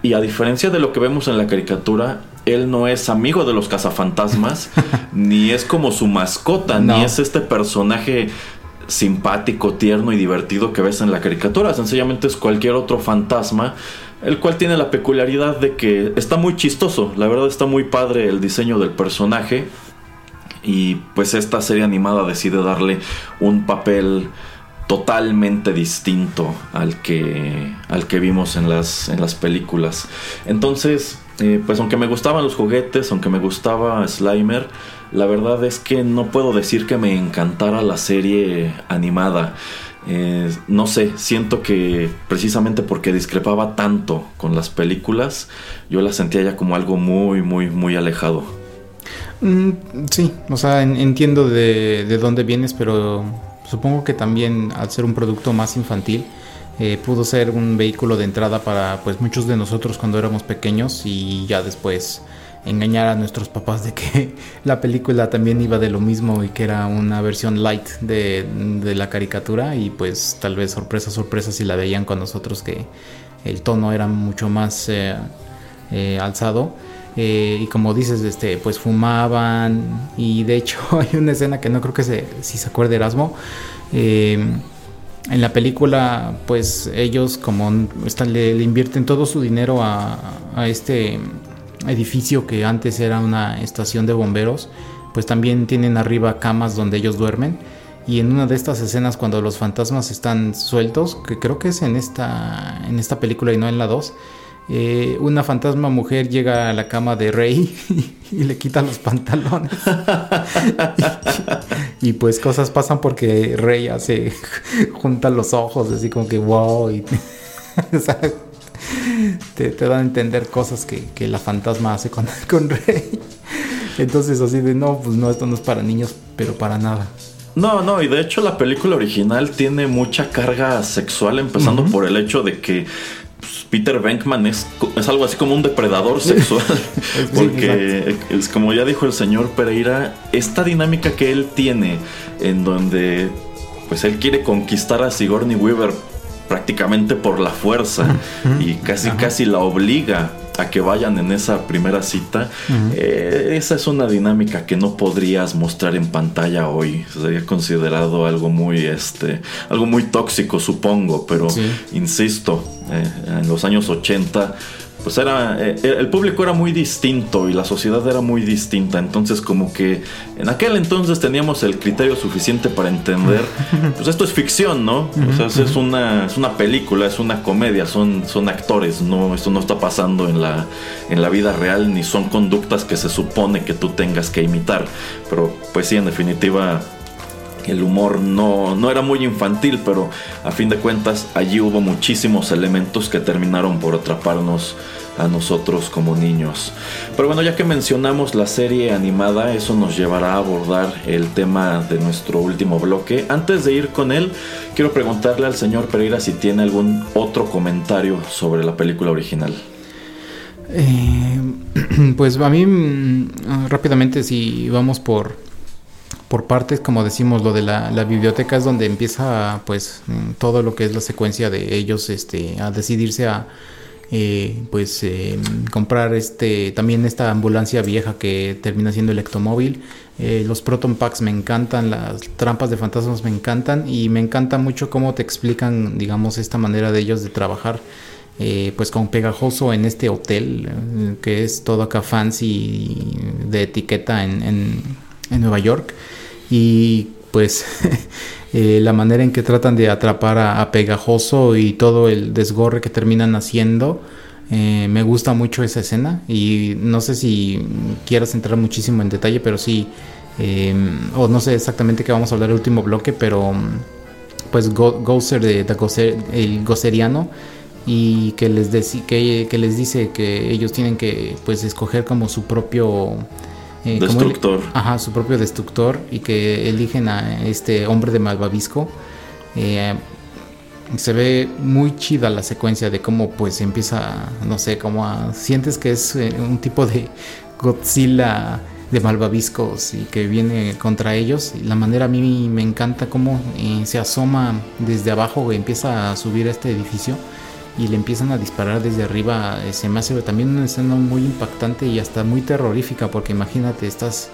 Y a diferencia de lo que vemos en la caricatura, él no es amigo de los cazafantasmas, ni es como su mascota, No. ni es este personaje simpático, tierno y divertido que ves en la caricatura. Sencillamente es cualquier otro fantasma, el cual tiene la peculiaridad de que está muy chistoso. La verdad está muy padre el diseño del personaje. Y pues esta serie animada decide darle un papel totalmente distinto al que, al que vimos en las, en las películas. Entonces, eh, pues aunque me gustaban los juguetes, aunque me gustaba Slimer, la verdad es que no puedo decir que me encantara la serie animada. Eh, no sé, siento que precisamente porque discrepaba tanto con las películas, yo la sentía ya como algo muy, muy, muy alejado. Mm, sí, o sea, en- entiendo de, de dónde vienes, pero supongo que también al ser un producto más infantil, eh, pudo ser un vehículo de entrada para pues muchos de nosotros cuando éramos pequeños y ya después engañar a nuestros papás de que la película también iba de lo mismo y que era una versión light de, de la caricatura y pues tal vez sorpresa, sorpresa si la veían con nosotros que el tono era mucho más eh, eh, alzado. Eh, y como dices, este, pues fumaban. Y de hecho hay una escena que no creo que se, si se acuerde Erasmo. en la película, pues ellos como le, le invierten todo su dinero a, a este edificio que antes era una estación de bomberos, pues también tienen arriba camas donde ellos duermen. Y en una de estas escenas cuando los fantasmas están sueltos, que creo que es en esta, en esta película y no en la 2, eh, una fantasma mujer llega a la cama de Rey y le quita los pantalones. y, pues cosas pasan porque Rey hace junta los ojos, así como que wow. Y, o sea, te, te dan a entender cosas que, que la fantasma hace con, con Rey. Entonces así de no, pues no, esto no es para niños, pero para nada. No, no, y de hecho la película original tiene mucha carga sexual, empezando por el hecho de que pues, Peter Venkman es, es algo así como un depredador sexual. porque, es como ya dijo el señor Pereira, esta dinámica que él tiene, en donde pues él quiere conquistar a Sigourney Weaver prácticamente por la fuerza y casi casi la obliga a que vayan en esa primera cita, eh, esa es una dinámica que no podrías mostrar en pantalla hoy. Sería considerado algo muy, este, algo muy tóxico, supongo, pero insisto, eh, en los años 80 pues era eh, el público era muy distinto y la sociedad era muy distinta. Entonces como que en aquel entonces teníamos el criterio suficiente para entender pues esto es ficción no o sea es una es una película es una comedia son son actores no esto no está pasando en la en la vida real ni son conductas que se supone que tú tengas que imitar. Pero pues sí en definitiva el humor no, no, era muy infantil, pero a fin de cuentas allí hubo muchísimos elementos que terminaron por atraparnos a nosotros como niños. Pero bueno, ya que mencionamos la serie animada, eso nos llevará a abordar el tema de nuestro último bloque. Antes de ir con él, quiero preguntarle al señor Pereira si tiene algún otro comentario sobre la película original. Eh, pues a mí mm, rápidamente si vamos por por partes como decimos lo de la, biblioteca es donde empieza pues mm, todo lo que es la secuencia de ellos este a decidirse a eh, pues eh, comprar este también esta ambulancia vieja que termina siendo el ectomóvil. Eh, los proton packs me encantan, las trampas de fantasmas me encantan y me encanta mucho cómo te explican, digamos, esta manera de ellos de trabajar. pues con pegajoso en este hotel que es todo acá fancy de etiqueta en, en, en Nueva York y pues Eh, la manera en que tratan de atrapar a, Pegajoso y todo el desgorre que terminan haciendo. Eh, me gusta mucho esa escena y no sé si quieras entrar muchísimo en detalle, pero sí, em, o no sé exactamente qué vamos a hablar el último bloque, pero pues Gozer de, el Goceriano y que les, que les dice que ellos tienen que pues escoger como su propio eh, destructor. ajá, su propio destructor y que eligen a este hombre de Malvavisco. Eh, se ve muy chida la secuencia de cómo pues empieza, no sé, como sientes que es eh, un tipo de Godzilla de malvaviscos y que viene contra ellos. Y la manera a mí me encanta cómo se asoma desde abajo y empieza a subir a este edificio y le empiezan a disparar desde arriba, eh, se me hace también una escena muy impactante y hasta muy terrorífica, porque imagínate, estás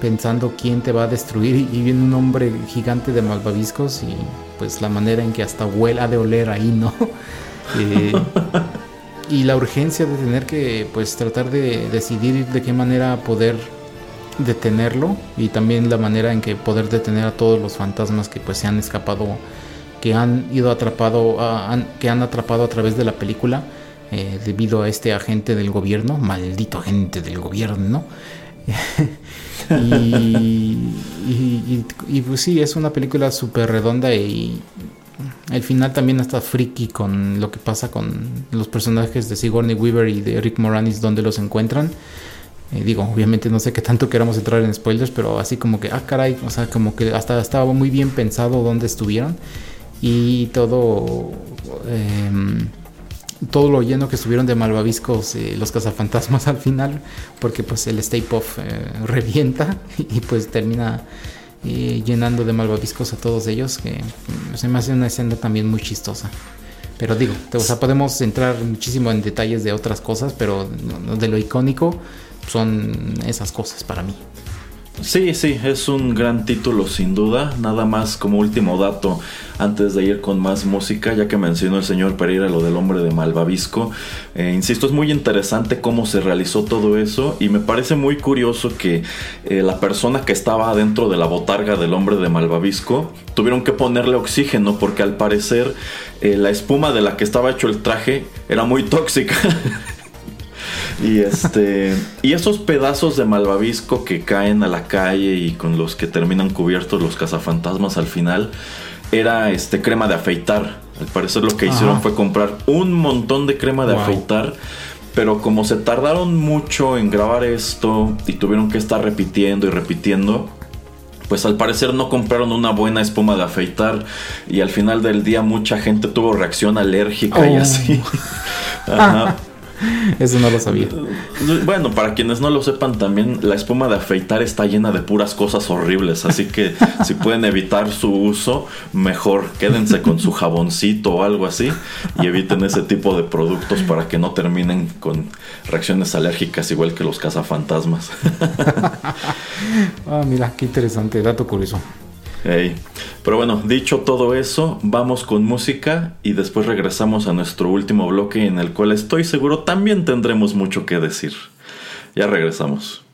pensando quién te va a destruir y viene un hombre gigante de malvaviscos y pues la manera en que hasta huela de oler ahí, ¿no? Eh, y la urgencia de tener que pues tratar de decidir de qué manera poder detenerlo y también la manera en que poder detener a todos los fantasmas que pues se han escapado que han ido atrapado, que han atrapado a través de la película eh, debido a este agente del gobierno, maldito agente del gobierno. y, y, pues sí, es una película súper redonda y el final también está friki con lo que pasa con los personajes de Sigourney Weaver y de Rick Moranis, donde los encuentran. Eh, digo, obviamente no sé qué tanto queramos entrar en spoilers, pero así como que, ah, caray, o sea, como que hasta estaba muy bien pensado dónde estuvieron y todo em, todo lo lleno que estuvieron de malvaviscos eh, los cazafantasmas al final porque pues el Stay Puff eh, revienta y pues termina eh, llenando de malvaviscos a todos ellos que mm, se me hace una escena también muy chistosa pero digo, o sea, podemos entrar muchísimo en detalles de otras cosas, pero de lo icónico son esas cosas para mí. Sí, sí, es un gran título sin duda. Nada más como último dato antes de ir con más música, ya que mencionó el señor Pereira lo del hombre de Malvavisco. Eh, insisto, es muy interesante cómo se realizó todo eso y me parece muy curioso que eh, la persona que estaba dentro de la botarga del hombre de Malvavisco tuvieron que ponerle oxígeno porque al parecer eh, la espuma de la que estaba hecho el traje era muy tóxica. Y este. y esos pedazos de malvavisco que caen a la calle y con los que terminan cubiertos los cazafantasmas al final. Era este crema de afeitar. Al parecer lo que hicieron fue comprar un montón de crema de afeitar. Pero como se tardaron mucho en grabar esto y tuvieron que estar repitiendo y repitiendo, pues al parecer no compraron una buena espuma de afeitar y al final del día mucha gente tuvo reacción alérgica y Oh. así. Ajá. Eso no lo sabía. Bueno, para quienes no lo sepan también, la espuma de afeitar está llena de puras cosas horribles, así que si pueden evitar su uso, mejor quédense con su jaboncito o algo así y eviten ese tipo de productos para que no terminen con reacciones alérgicas igual que los cazafantasmas. Ah, mira, qué interesante, dato curioso. Pero bueno, dicho todo eso, vamos con música y después regresamos a nuestro último bloque en el cual estoy seguro también tendremos mucho que decir. Ya regresamos.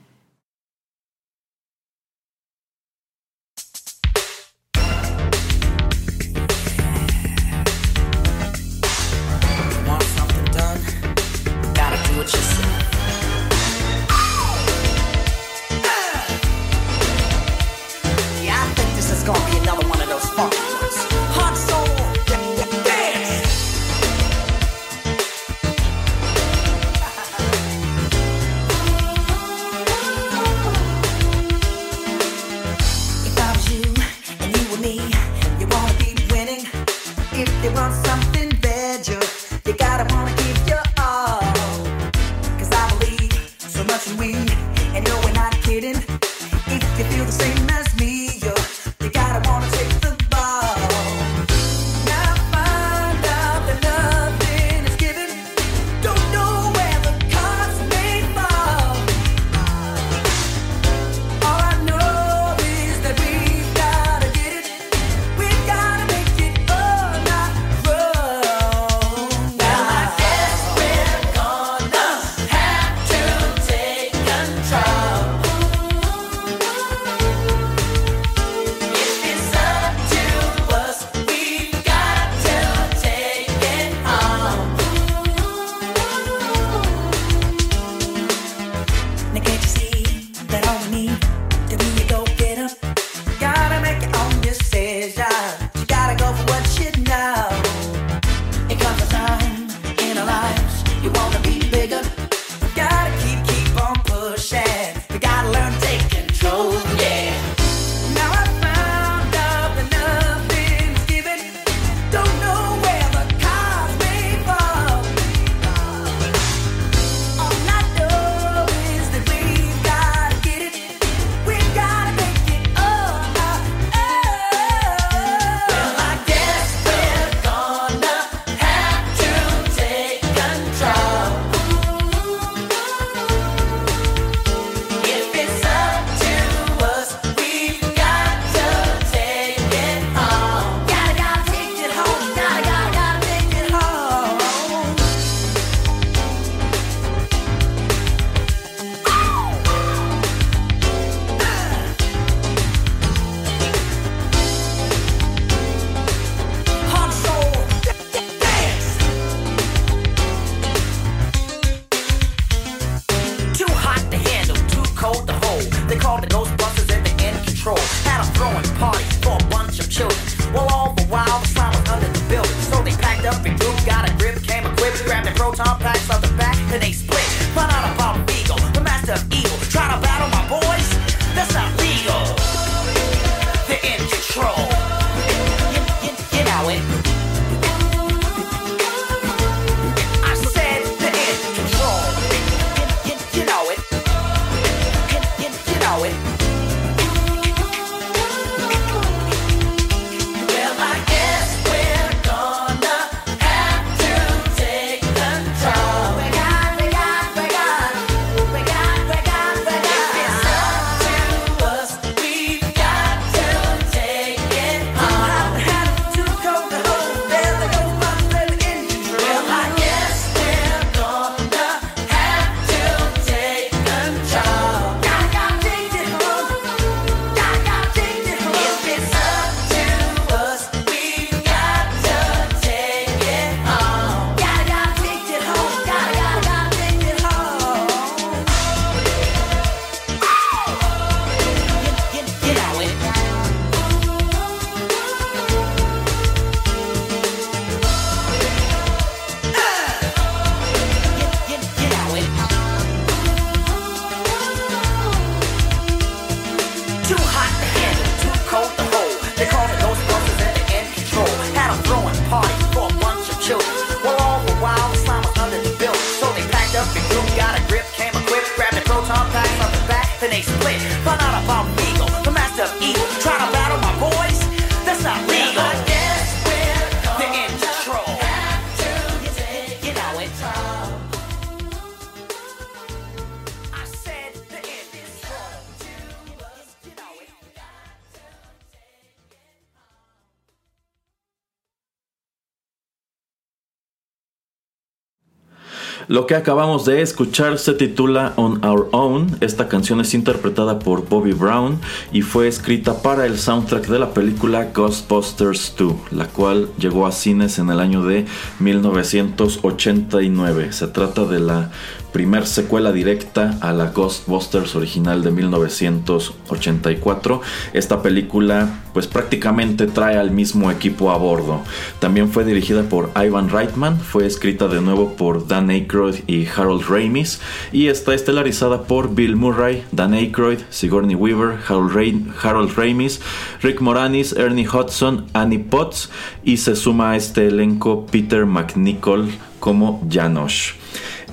Que acabamos de escuchar se titula On Our Own. Esta canción es interpretada por Bobby Brown y fue escrita para el soundtrack de la película Ghostbusters 2, la cual llegó a cines en el año de 1989. Se trata de la primer secuela directa a la Ghostbusters original de 1984. Esta película pues prácticamente trae al mismo equipo a bordo. También fue dirigida por Ivan Reitman, fue escrita de nuevo por Dan Aykroyd y Harold Ramis y está estelarizada por Bill Murray, Dan Aykroyd, Sigourney Weaver, Harold, Ray- Harold Ramis, Rick Moranis, Ernie Hudson, Annie Potts y se suma a este elenco Peter McNichol como Janosch.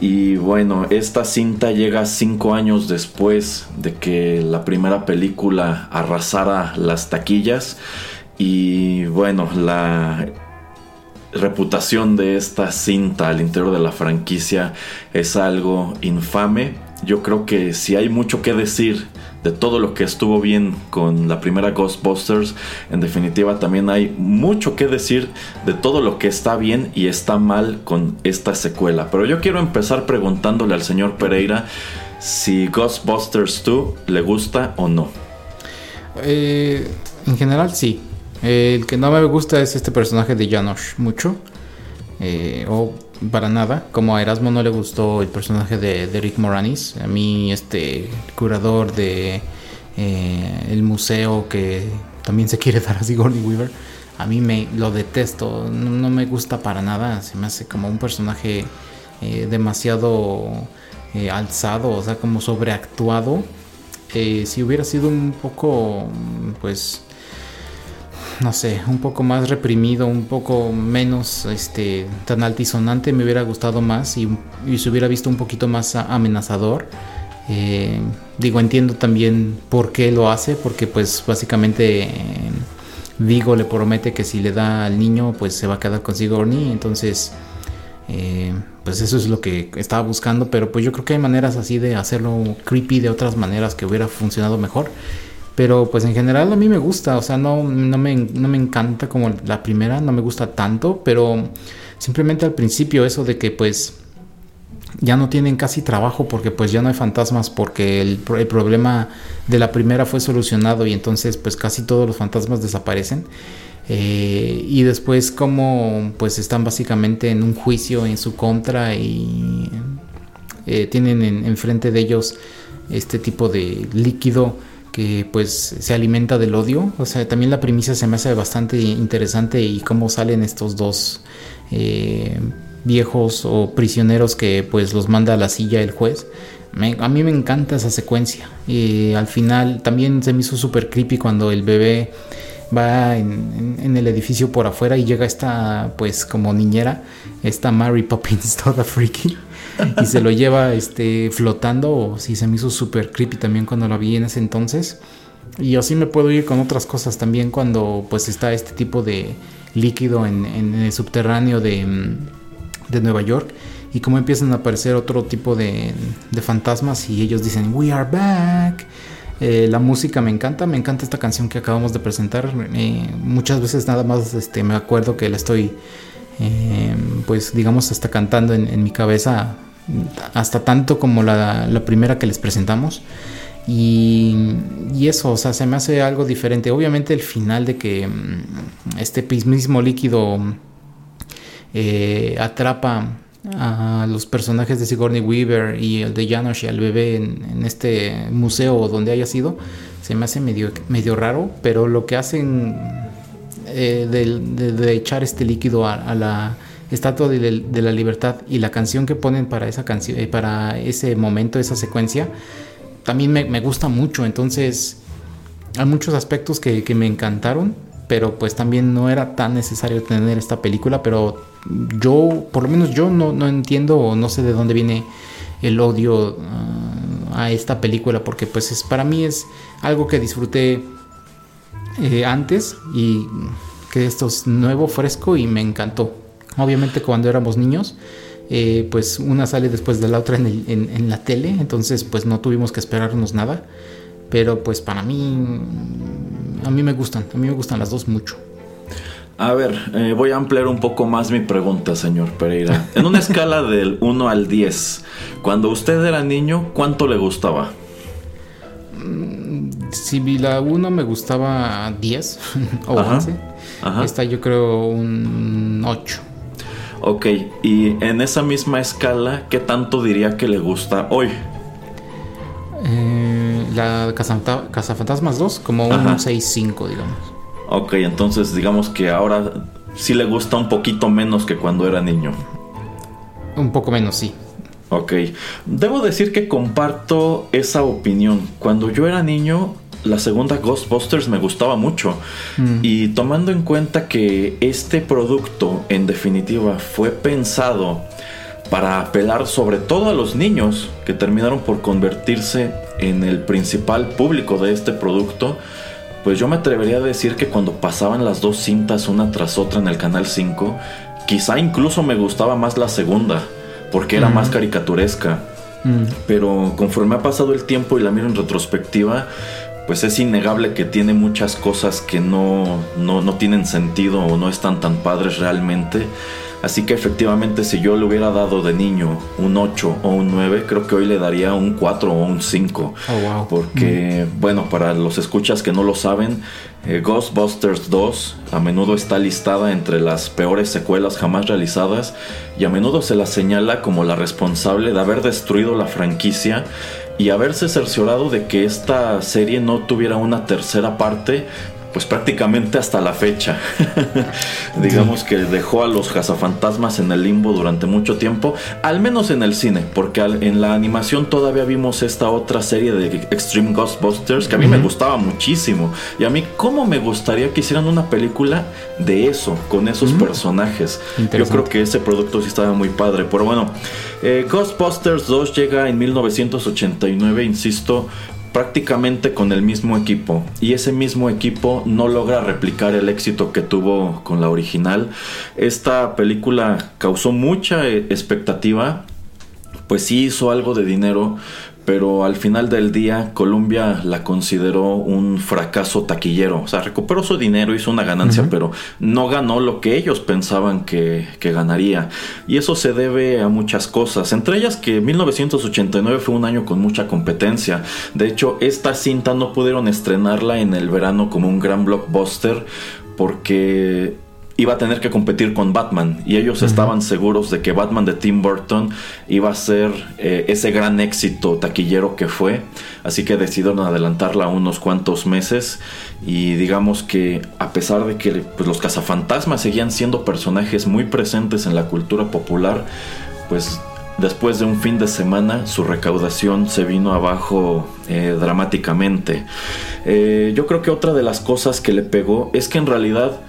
Y bueno, esta cinta llega cinco años después de que la primera película arrasara las taquillas. Y bueno, la reputación de esta cinta al interior de la franquicia es algo infame. Yo creo que si hay mucho que decir de todo lo que estuvo bien con la primera Ghostbusters, en definitiva también hay mucho que decir de todo lo que está bien y está mal con esta secuela. Pero yo quiero empezar preguntándole al señor Pereira si Ghostbusters 2 le gusta o no. Eh, en general, sí. Eh, el que no me gusta es este personaje de Janosch mucho. Eh, o para nada. Como a Erasmo no le gustó el personaje de, de Rick Moranis. A mí, este curador de eh, el museo que también se quiere dar a Sigourney Weaver. A mí me lo detesto. No, me gusta para nada. Se me hace como un personaje eh, demasiado eh, alzado. O sea, como sobreactuado. Si hubiera sido un poco, pues, no sé, un poco más reprimido, un poco menos este, tan altisonante, me hubiera gustado más y, se hubiera visto un poquito más amenazador. Eh, digo, entiendo también por qué lo hace, porque pues básicamente eh, Vigo le promete que si le da al niño, pues se va a quedar con Sigourney, entonces... Eh, pues eso es lo que estaba buscando, pero pues yo creo que hay maneras así de hacerlo creepy de otras maneras que hubiera funcionado mejor. Pero pues en general a mí me gusta, o sea, no, no, me, no me encanta como la primera, no me gusta tanto, pero simplemente al principio eso de que pues ya no tienen casi trabajo porque pues ya no hay fantasmas porque el, pro- el problema de la primera fue solucionado y entonces pues casi todos los fantasmas desaparecen. Eh, y después como pues están básicamente en un juicio en su contra y eh, tienen en- enfrente de ellos este tipo de líquido que pues se alimenta del odio. O sea, también la premisa se me hace bastante interesante y cómo salen estos dos eh, viejos o prisioneros que pues los manda a la silla el juez. A mí me encanta esa secuencia. Y al final también se me hizo súper creepy cuando el bebé va en- en el edificio por afuera y llega esta pues como niñera, esta Mary Poppins toda freaky y se lo lleva este flotando sí se me hizo súper creepy también cuando la vi en ese entonces y así me puedo ir con otras cosas también cuando pues está este tipo de líquido en, en el subterráneo de, mm, de Nueva York y cómo empiezan a aparecer otro tipo de, de fantasmas y ellos dicen we are back Eh, la música me encanta, me encanta esta canción que acabamos de presentar. Eh, muchas veces nada más este, me acuerdo que la estoy, eh, pues digamos, hasta cantando en mi cabeza, hasta tanto como la, primera que les presentamos. Y, eso, o sea, se me hace algo diferente. Obviamente el final de que mm, este mismo líquido eh, atrapa a los personajes de Sigourney Weaver y el de Janosch y al bebé en, este museo donde haya sido, se me hace medio, raro, pero lo que hacen eh, de, echar este líquido a la estatua de, la libertad y la canción que ponen para esa canción, eh, para ese momento, esa secuencia, también me, gusta mucho. Entonces, hay muchos aspectos que, que me encantaron, pero pues también no era tan necesario tener esta película, pero yo, por lo menos yo no, no entiendo o no sé de dónde viene el odio ah, a esta película porque pues es para mí es algo que disfruté eh, antes y que esto es nuevo, fresco y me encantó. Obviamente cuando éramos niños, eh, pues una sale después de la otra en, el- en- en la tele, entonces pues no tuvimos que esperarnos nada. Pero pues para mí, a mí me gustan, a mí me gustan las dos mucho. A ver, eh, voy a ampliar un poco más mi pregunta, señor Pereira. En una escala del 1 al 10, cuando usted era niño, ¿cuánto le gustaba? Si vi la 1 me gustaba 10 o Ajá, 11. ajá. Esta yo creo un 8. Ok, y en esa misma escala, ¿qué tanto diría que le gusta hoy? Eh, la Cazafanta- Cazafantasmas 2 como un Ajá. 6-5 digamos. Ok, entonces digamos que ahora sí le gusta un poquito menos que cuando era niño. Un poco menos, sí. Ok, debo decir que comparto esa opinión. Cuando yo era niño, la segunda Ghostbusters me gustaba mucho. Y tomando en cuenta que este producto, en definitiva, fue pensado para apelar sobre todo a los niños que terminaron por convertirse en el principal público de este producto, pues yo me atrevería a decir que cuando pasaban las dos cintas una tras otra en el canal 5, quizá incluso me gustaba más la segunda, porque era más caricaturesca. Mm, Pero conforme ha pasado el tiempo y la miro en retrospectiva, pues es innegable que tiene muchas cosas que no, no, no tienen sentido o no están tan padres realmente. Así que efectivamente si yo le hubiera dado de niño un 8 o un 9, creo que hoy le daría un 4 o un 5. Oh, wow. Porque, bueno, para los escuchas que no lo saben, eh, Ghostbusters 2 a menudo está listada entre las peores secuelas jamás realizadas y a menudo se la señala como la responsable de haber destruido la franquicia y haberse cerciorado de que esta serie no tuviera una tercera parte. Pues prácticamente hasta la fecha. Digamos que dejó a los cazafantasmas en el limbo durante mucho tiempo, al menos en el cine, porque al- en la animación todavía vimos esta otra serie de Extreme Ghostbusters que a mí me gustaba muchísimo. Y a mí, ¿cómo me gustaría que hicieran una película de eso, con esos personajes? Yo creo que ese producto sí estaba muy padre. Pero bueno, eh, Ghostbusters 2 llega en 1989, insisto, prácticamente con el mismo equipo. Y ese mismo equipo no logra replicar el éxito que tuvo con la original. Esta película causó mucha eh, expectativa. Pues sí hizo algo de dinero, pero al final del día Columbia la consideró un fracaso taquillero. O sea, recuperó su dinero, hizo una ganancia, pero no ganó lo que ellos pensaban que, que ganaría. Y eso se debe a muchas cosas, entre ellas que 1989 fue un año con mucha competencia. De hecho, esta cinta no pudieron estrenarla en el verano como un gran blockbuster porque iba a tener que competir con Batman y ellos estaban seguros de que Batman de Tim Burton iba a ser eh, ese gran éxito taquillero que fue, así que decidieron adelantarla unos cuantos meses y digamos que a pesar de que pues, los cazafantasmas seguían siendo personajes muy presentes en la cultura popular, pues después de un fin de semana su recaudación se vino abajo eh, dramáticamente. Eh, yo creo que otra de las cosas que le pegó es que en realidad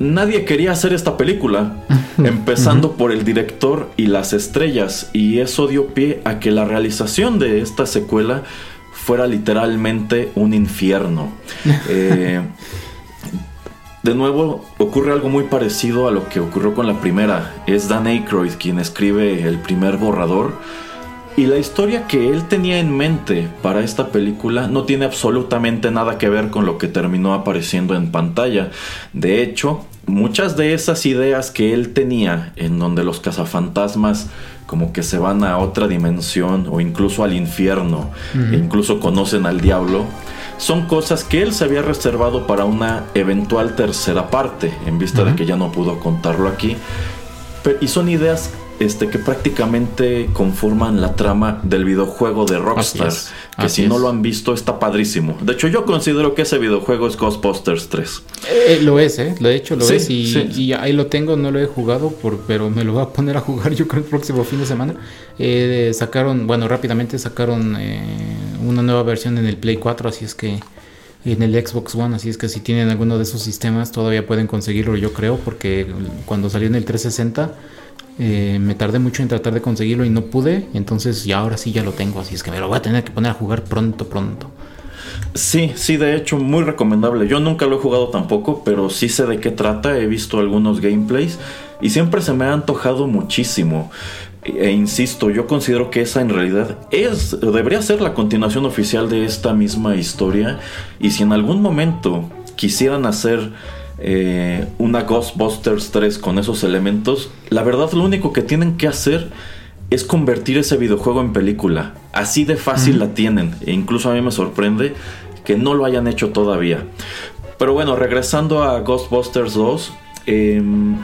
nadie quería hacer esta película, empezando por el director y las estrellas, y eso dio pie a que la realización de esta secuela fuera literalmente un infierno. Eh, de nuevo, ocurre algo muy parecido a lo que ocurrió con la primera. Es Dan Aykroyd quien escribe el primer borrador. Y la historia que él tenía en mente para esta película no tiene absolutamente nada que ver con lo que terminó apareciendo en pantalla. De hecho, muchas de esas ideas que él tenía en donde los cazafantasmas como que se van a otra dimensión o incluso al infierno e incluso conocen al diablo, son cosas que él se había reservado para una eventual tercera parte, en vista de que ya no pudo contarlo aquí. Pe- y son ideas este, que prácticamente conforman la trama del videojuego de Rockstar. Así es, Que así si no lo han visto, está padrísimo. De hecho, yo considero que ese videojuego es Ghostbusters 3. Eh, lo es, ¿eh? Lo he hecho, lo Sí, es y, sí. y ahí lo tengo, no lo he jugado, por, pero me lo voy a poner a jugar yo creo el próximo fin de semana. Eh, sacaron, bueno, rápidamente sacaron eh, una nueva versión en el Play 4, así es que en el Xbox One, así es que si tienen alguno de esos sistemas todavía pueden conseguirlo, yo creo, porque cuando salió en el 360 Eh, me tardé mucho en tratar de conseguirlo y no pude, entonces ya ahora sí ya lo tengo, así es que me lo voy a tener que poner a jugar pronto, pronto. Sí, sí, de hecho, muy recomendable. Yo nunca lo he jugado tampoco, pero sí sé de qué trata. He visto algunos gameplays y siempre se me ha antojado muchísimo. E insisto, yo considero que esa en realidad es, debería ser la continuación oficial de esta misma historia. Y si en algún momento quisieran hacer eh, una Ghostbusters 3 con esos elementos, la verdad lo único que tienen que hacer es convertir ese videojuego en película. Así de fácil la tienen. E incluso a mí me sorprende que no lo hayan hecho todavía. Pero bueno, regresando a Ghostbusters 2. Em,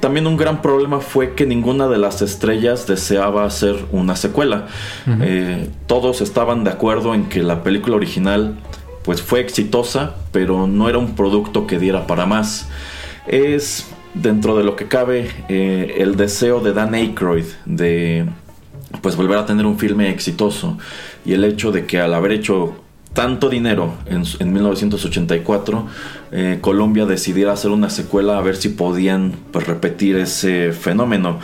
también un gran problema fue que ninguna de las estrellas deseaba hacer una secuela. Eh, todos estaban de acuerdo en que la película original pues fue exitosa, pero no era un producto que diera para más. Es dentro de lo que cabe eh, el deseo de Dan Aykroyd de pues volver a tener un filme exitoso y el hecho de que al haber hecho tanto dinero en, 1984 eh, Colombia decidiera hacer una secuela a ver si podían pues, repetir ese fenómeno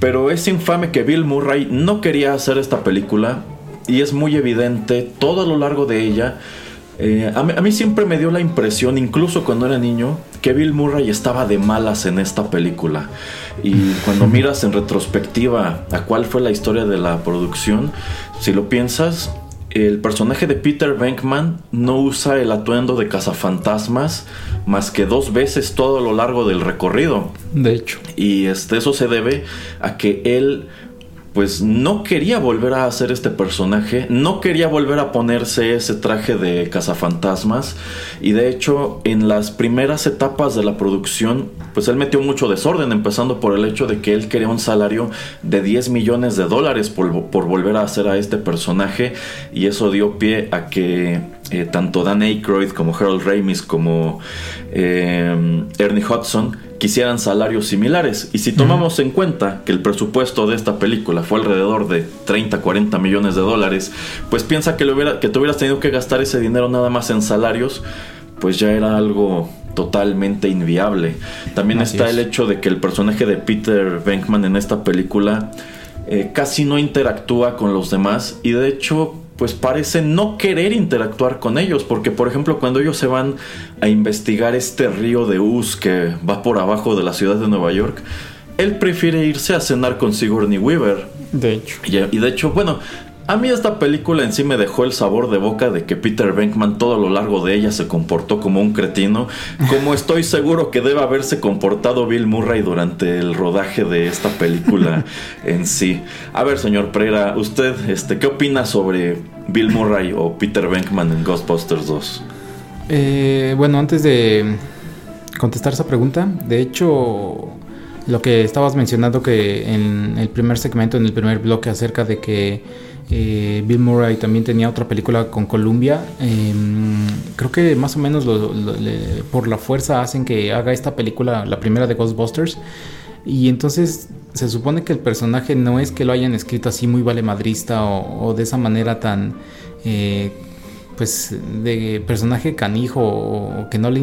pero es infame que Bill Murray no quería hacer esta película y es muy evidente todo a lo largo de ella eh, a, mí, siempre me dio la impresión, incluso cuando era niño, que Bill Murray estaba de malas en esta película. Y cuando miras en retrospectiva a cuál fue la historia de la producción, si lo piensas, el personaje de Peter Venkman no usa el atuendo de cazafantasmas más que dos veces todo a lo largo del recorrido. De hecho. Y este, eso se debe a que él pues no quería volver a hacer este personaje, no quería volver a ponerse ese traje de cazafantasmas. Y de hecho en las primeras etapas de la producción pues él metió mucho desorden empezando por el hecho de que él quería un salario de 10 millones de dólares por, volver a hacer a este personaje. Y eso dio pie a que eh, tanto Dan Aykroyd como Harold Ramis como eh, Ernie Hudson quisieran salarios similares. Y si tomamos en cuenta que el presupuesto de esta película fue alrededor de 30, 40 millones de dólares, pues piensa que, hubiera, que te hubieras tenido que gastar ese dinero nada más en salarios, pues ya era algo totalmente inviable. También está el hecho de que el personaje de Peter Venkman en esta película eh, casi no interactúa con los demás y de hecho pues parece no querer interactuar con ellos, porque por ejemplo cuando ellos se van a investigar este río de Uz que va por abajo de la ciudad de Nueva York, él prefiere irse a cenar con Sigourney Weaver. De hecho. Y, de hecho, bueno, a mí esta película en sí me dejó el sabor de boca de que Peter Venkman todo lo largo de ella se comportó como un cretino, como estoy seguro que debe haberse comportado Bill Murray durante el rodaje de esta película en sí. A ver, señor Pereira, usted, este, ¿qué opina sobre Bill Murray o Peter Venkman en Ghostbusters 2? Eh, bueno, antes de contestar esa pregunta, de hecho, lo que estabas mencionando que en el primer segmento, en el primer bloque acerca de que eh, Bill Murray también tenía otra película con Columbia. Em, creo que más o menos por la fuerza hacen que haga esta película, la primera de Ghostbusters. Y entonces se supone que el personaje no es que lo hayan escrito así muy valemadrista o, o de esa manera tan... Eh, pues de personaje canijo o que no le,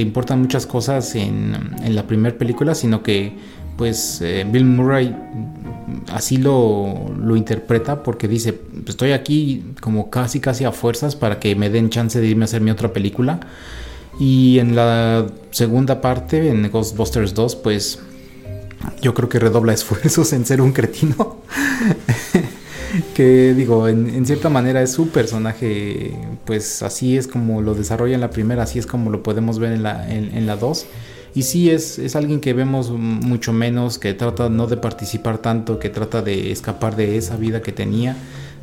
importan muchas cosas en la primera película, sino que pues eh, Bill Murray así lo, lo, interpreta porque dice, estoy aquí como casi casi a fuerzas para que me den chance de irme a hacer mi otra película. Y en la segunda parte, en Ghostbusters 2, pues yo creo que redobla esfuerzos en ser un cretino. que digo, en, cierta manera es su personaje, pues así es como lo desarrolla en la primera, así es como lo podemos ver en la 2. En, la y sí es, es alguien que vemos mucho menos, que trata no de participar tanto, que trata de escapar de esa vida que tenía.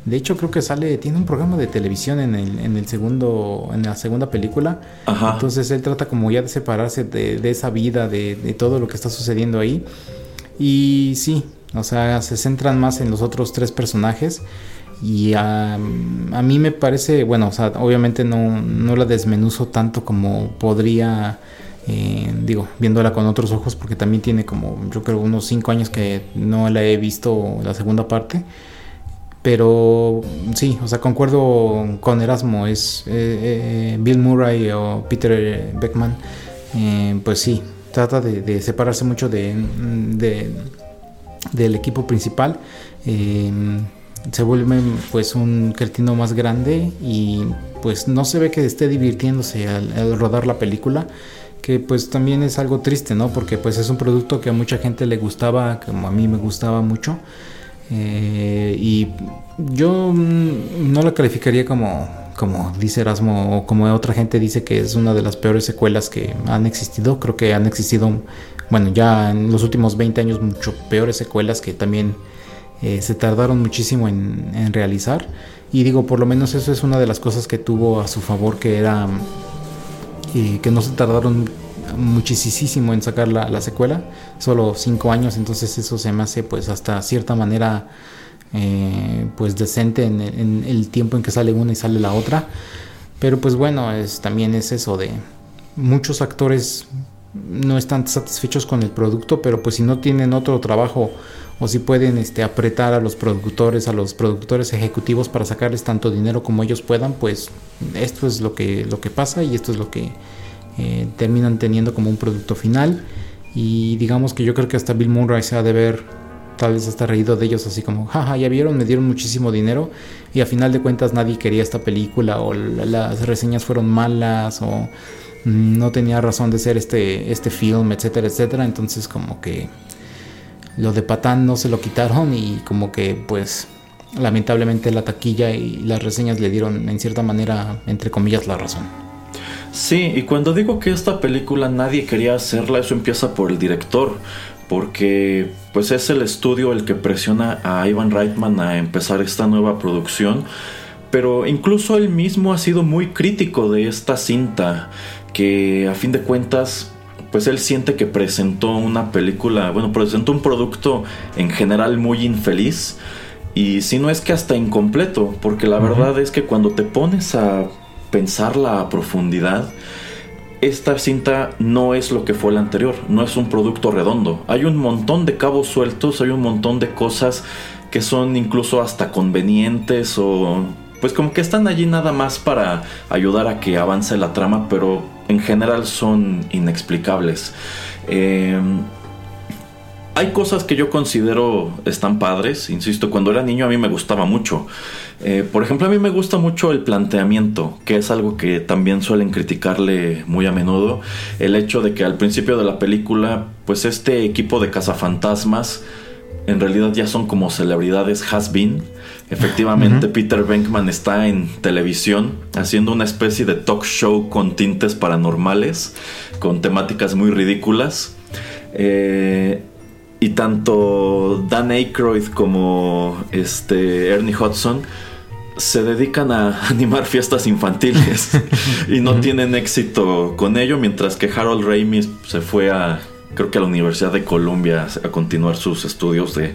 De hecho, creo que sale, tiene un programa de televisión en el, en el segundo, en la segunda película. Entonces él trata como ya de separarse de, de esa vida, de, de, todo lo que está sucediendo ahí. Y sí, o sea, se centran más en los otros tres personajes. Y a, a mí me parece, bueno, o sea, obviamente no, no la desmenuzo tanto como podría eh, digo, viéndola con otros ojos, porque también tiene como, yo creo, unos 5 años que no la he visto la segunda parte. Pero sí, o sea, concuerdo con Erasmo, es eh, eh, Bill Murray o Peter Beckman, pues sí, trata de, separarse mucho de, del equipo principal. Eh, se vuelve pues un cretino más grande y pues no se ve que esté divirtiéndose al rodar la película que pues también es algo triste, ¿no? Porque pues es un producto que a mucha gente le gustaba, como a mí me gustaba mucho. Eh, y yo mm, no la calificaría como, como dice Erasmo o como otra gente dice que es una de las peores secuelas que han existido. Creo que han existido, bueno, ya en los últimos 20 años mucho peores secuelas que también eh, se tardaron muchísimo en, en realizar. Y digo, por lo menos eso es una de las cosas que tuvo a su favor, que era y que no se tardaron muchísimo en sacar la, la secuela, solo cinco años, entonces eso se me hace pues hasta cierta manera eh, pues decente en, en el tiempo en que sale una y sale la otra, pero pues bueno, es, también es eso de muchos actores no están satisfechos con el producto, pero pues si no tienen otro trabajo o si pueden este, apretar a los productores, a los productores ejecutivos para sacarles tanto dinero como ellos puedan, pues esto es lo que, lo que pasa y esto es lo que eh, terminan teniendo como un producto final. Y digamos que yo creo que hasta Bill Murray se ha de ver tal vez hasta reído de ellos así como, jaja, ya vieron, me dieron muchísimo dinero y a final de cuentas nadie quería esta película o la- las reseñas fueron malas o mm, no tenía razón de ser este, este film, etcétera, etcétera. Entonces como que lo de Patán no se lo quitaron y como que pues lamentablemente la taquilla y las reseñas le dieron en cierta manera entre comillas la razón. Sí, y cuando digo que esta película nadie quería hacerla, eso empieza por el director, porque pues es el estudio el que presiona a Ivan Reitman a empezar esta nueva producción, pero incluso él mismo ha sido muy crítico de esta cinta, que a fin de cuentas pues él siente que presentó una película, bueno, presentó un producto en general muy infeliz y si no es que hasta incompleto, porque la verdad es que cuando te pones a pensarla a profundidad, esta cinta no es lo que fue la anterior, no es un producto redondo. Hay un montón de cabos sueltos, hay un montón de cosas que son incluso hasta convenientes o pues como que están allí nada más para ayudar a que avance la trama, pero en general son inexplicables. Eh, hay cosas que yo considero están padres, insisto, cuando era niño a mí me gustaba mucho. Eh, por ejemplo, a mí me gusta mucho el planteamiento, que es algo que también suelen criticarle muy a menudo. El hecho de que al principio de la película, pues este equipo de cazafantasmas en realidad ya son como celebridades has been. Efectivamente, Peter Venkman está en televisión haciendo una especie de talk show con tintes paranormales, con temáticas muy ridículas. Eh, y tanto Dan Aykroyd como este Ernie Hudson se dedican a animar fiestas infantiles y no tienen éxito con ello, mientras que Harold Ramis se fue a creo que a la Universidad de Columbia a continuar sus estudios de,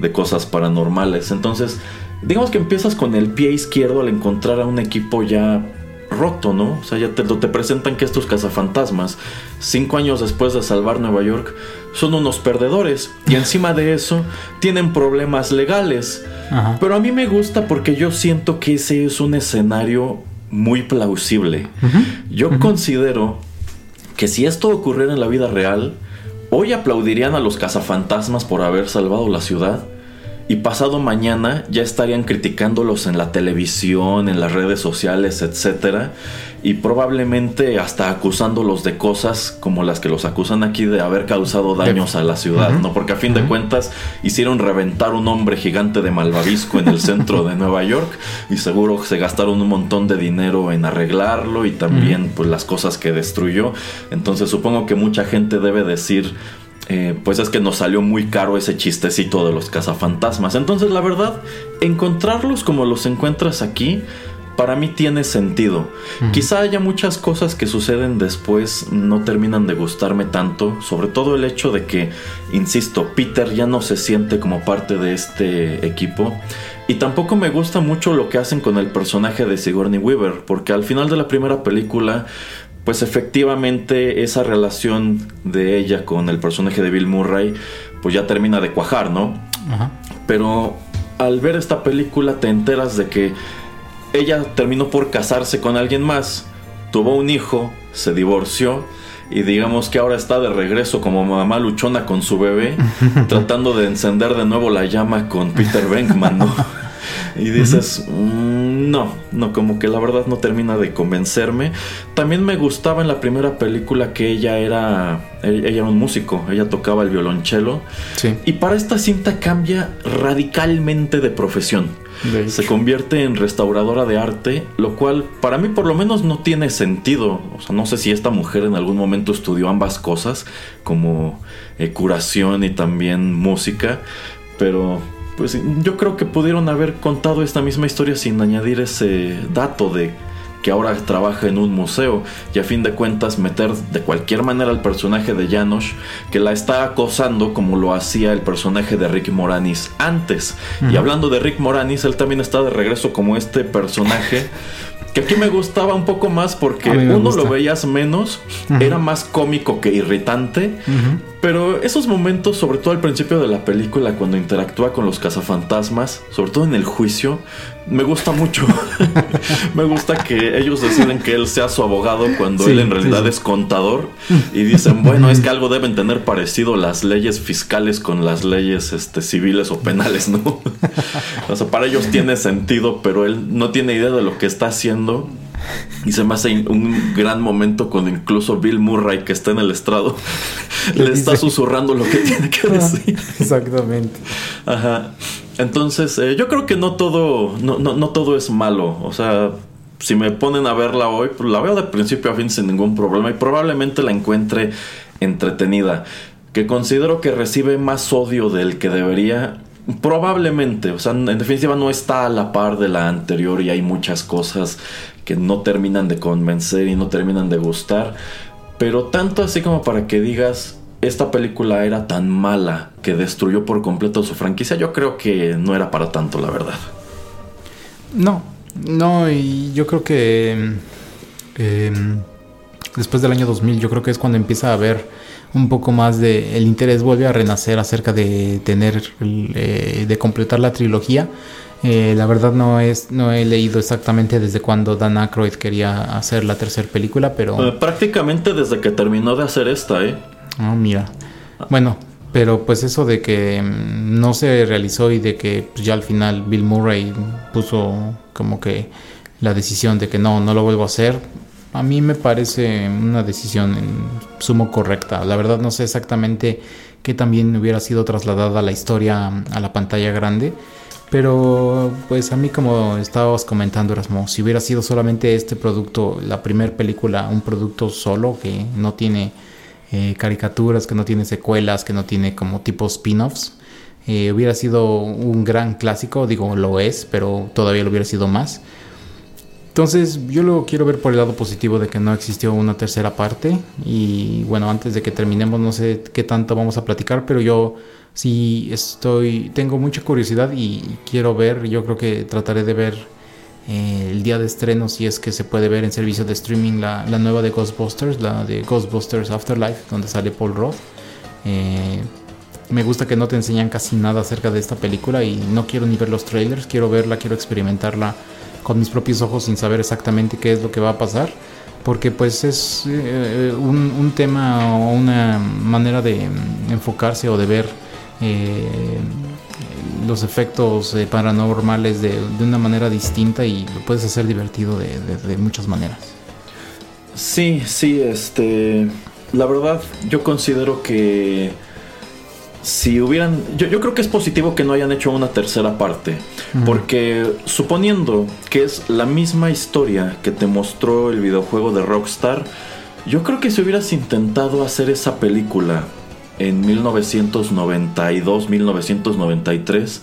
de cosas paranormales. Entonces, digamos que empiezas con el pie izquierdo al encontrar a un equipo ya roto, ¿no? O sea, ya te, te presentan que estos cazafantasmas, cinco años después de salvar Nueva York, son unos perdedores. Y encima de eso, tienen problemas legales. Ajá. Pero a mí me gusta porque yo siento que ese es un escenario muy plausible. Yo considero que si esto ocurriera en la vida real, hoy aplaudirían a los cazafantasmas por haber salvado la ciudad. Y pasado mañana ya estarían criticándolos en la televisión, en las redes sociales, etc. Y probablemente hasta acusándolos de cosas como las que los acusan aquí de haber causado daños a la ciudad, ¿no? Porque a fin de cuentas hicieron reventar un hombre gigante de malvavisco en el centro de Nueva York y seguro se gastaron un montón de dinero en arreglarlo y también pues las cosas que destruyó. Entonces supongo que mucha gente debe decir eh, pues es que nos salió muy caro ese chistecito de los cazafantasmas. Entonces, la verdad, encontrarlos como los encuentras aquí, para mí tiene sentido. Quizá haya muchas cosas que suceden después, no terminan de gustarme tanto, sobre todo el hecho de que, insisto, Peter ya no se siente como parte de este equipo. Y tampoco me gusta mucho lo que hacen con el personaje de Sigourney Weaver, porque al final de la primera película pues efectivamente esa relación de ella con el personaje de Bill Murray pues ya termina de cuajar, ¿no? Ajá. Pero al ver esta película te enteras de que ella terminó por casarse con alguien más, tuvo un hijo, se divorció y digamos que ahora está de regreso como mamá luchona con su bebé, tratando de encender de nuevo la llama con Peter Venkman, ¿no? Y dices, "Mm, no, no, como que la verdad no termina de convencerme. También me gustaba en la primera película que ella era, ella era un músico, ella tocaba el violonchelo. Sí. Y para esta cinta cambia radicalmente de profesión. De Se convierte en restauradora de arte, lo cual para mí por lo menos no tiene sentido. O sea, no sé si esta mujer en algún momento estudió ambas cosas, como eh, curación y también música, pero pues yo creo que pudieron haber contado esta misma historia sin añadir ese dato de que ahora trabaja en un museo y a fin de cuentas meter de cualquier manera al personaje de Janosch que la está acosando como lo hacía el personaje de Rick Moranis antes. Y hablando de Rick Moranis, él también está de regreso como este personaje que aquí me gustaba un poco más porque uno gusta. lo veías menos, era más cómico que irritante. Pero esos momentos, sobre todo al principio de la película, cuando interactúa con los cazafantasmas, sobre todo en el juicio, me gusta mucho. me gusta que ellos deciden que él sea su abogado cuando Sí, él en realidad sí, es contador. Y dicen, bueno, es que algo deben tener parecido las leyes fiscales con las leyes este, civiles o penales, ¿no? o sea, para ellos tiene sentido, pero él no tiene idea de lo que está haciendo. Y se me hace un gran momento con incluso Bill Murray que está en el estrado. Le está susurrando lo que tiene que decir. Exactamente. Ajá. Entonces, eh, yo creo que no todo, no, no, no todo es malo. O sea, si me ponen a verla hoy, pues la veo de principio a fin sin ningún problema y probablemente la encuentre entretenida. Que considero que recibe más odio del que debería. Probablemente, o sea, en definitiva no está a la par de la anterior y hay muchas cosas que no terminan de convencer y no terminan de gustar. Pero tanto así como para que digas, esta película era tan mala que destruyó por completo su franquicia, yo creo que no era para tanto, la verdad. No, no, y yo creo que eh, después del año 2000, yo creo que es cuando empieza a haber un poco más de. El interés vuelve a renacer acerca de tener. eh, de completar la trilogía. Eh, la verdad no es no he leído exactamente desde cuando Dan Aykroyd quería hacer la tercera película, pero Eh, prácticamente desde que terminó de hacer esta, ¿eh? Ah, mira. Bueno, pero pues eso de que mm, no se realizó y de que pues, ya al final Bill Murray puso como que la decisión de que no, no lo vuelvo a hacer, a mí me parece una decisión en sumo correcta. La verdad no sé exactamente qué también hubiera sido trasladada la historia a la pantalla grande. Pero pues a mí como estabas comentando Erasmo, si hubiera sido solamente este producto, la primera película, un producto solo que no tiene eh, caricaturas, que no tiene secuelas, que no tiene como tipo spin-offs, eh, hubiera sido un gran clásico, digo lo es, pero todavía lo hubiera sido más. Entonces yo lo quiero ver por el lado positivo de que no existió una tercera parte y bueno, antes de que terminemos no sé qué tanto vamos a platicar, pero yo sí estoy, tengo mucha curiosidad y quiero ver, yo creo que trataré de ver eh, el día de estreno si es que se puede ver en servicio de streaming la, nueva de Ghostbusters, la de Ghostbusters Afterlife, donde sale Paul Roth. Eh, me gusta que no te enseñan casi nada acerca de esta película y no quiero ni ver los trailers, quiero verla, quiero experimentarla con mis propios ojos sin saber exactamente qué es lo que va a pasar. Porque pues es eh, un, tema o una manera de enfocarse o de ver eh, los efectos eh, paranormales de, de una manera distinta y lo puedes hacer divertido de, de- de muchas maneras. Sí, sí, este. La verdad, yo considero que. Si hubieran. Yo, yo creo que es positivo que no hayan hecho una tercera parte. Porque suponiendo que es la misma historia que te mostró el videojuego de Rockstar, yo creo que si hubieras intentado hacer esa película en 1992-1993,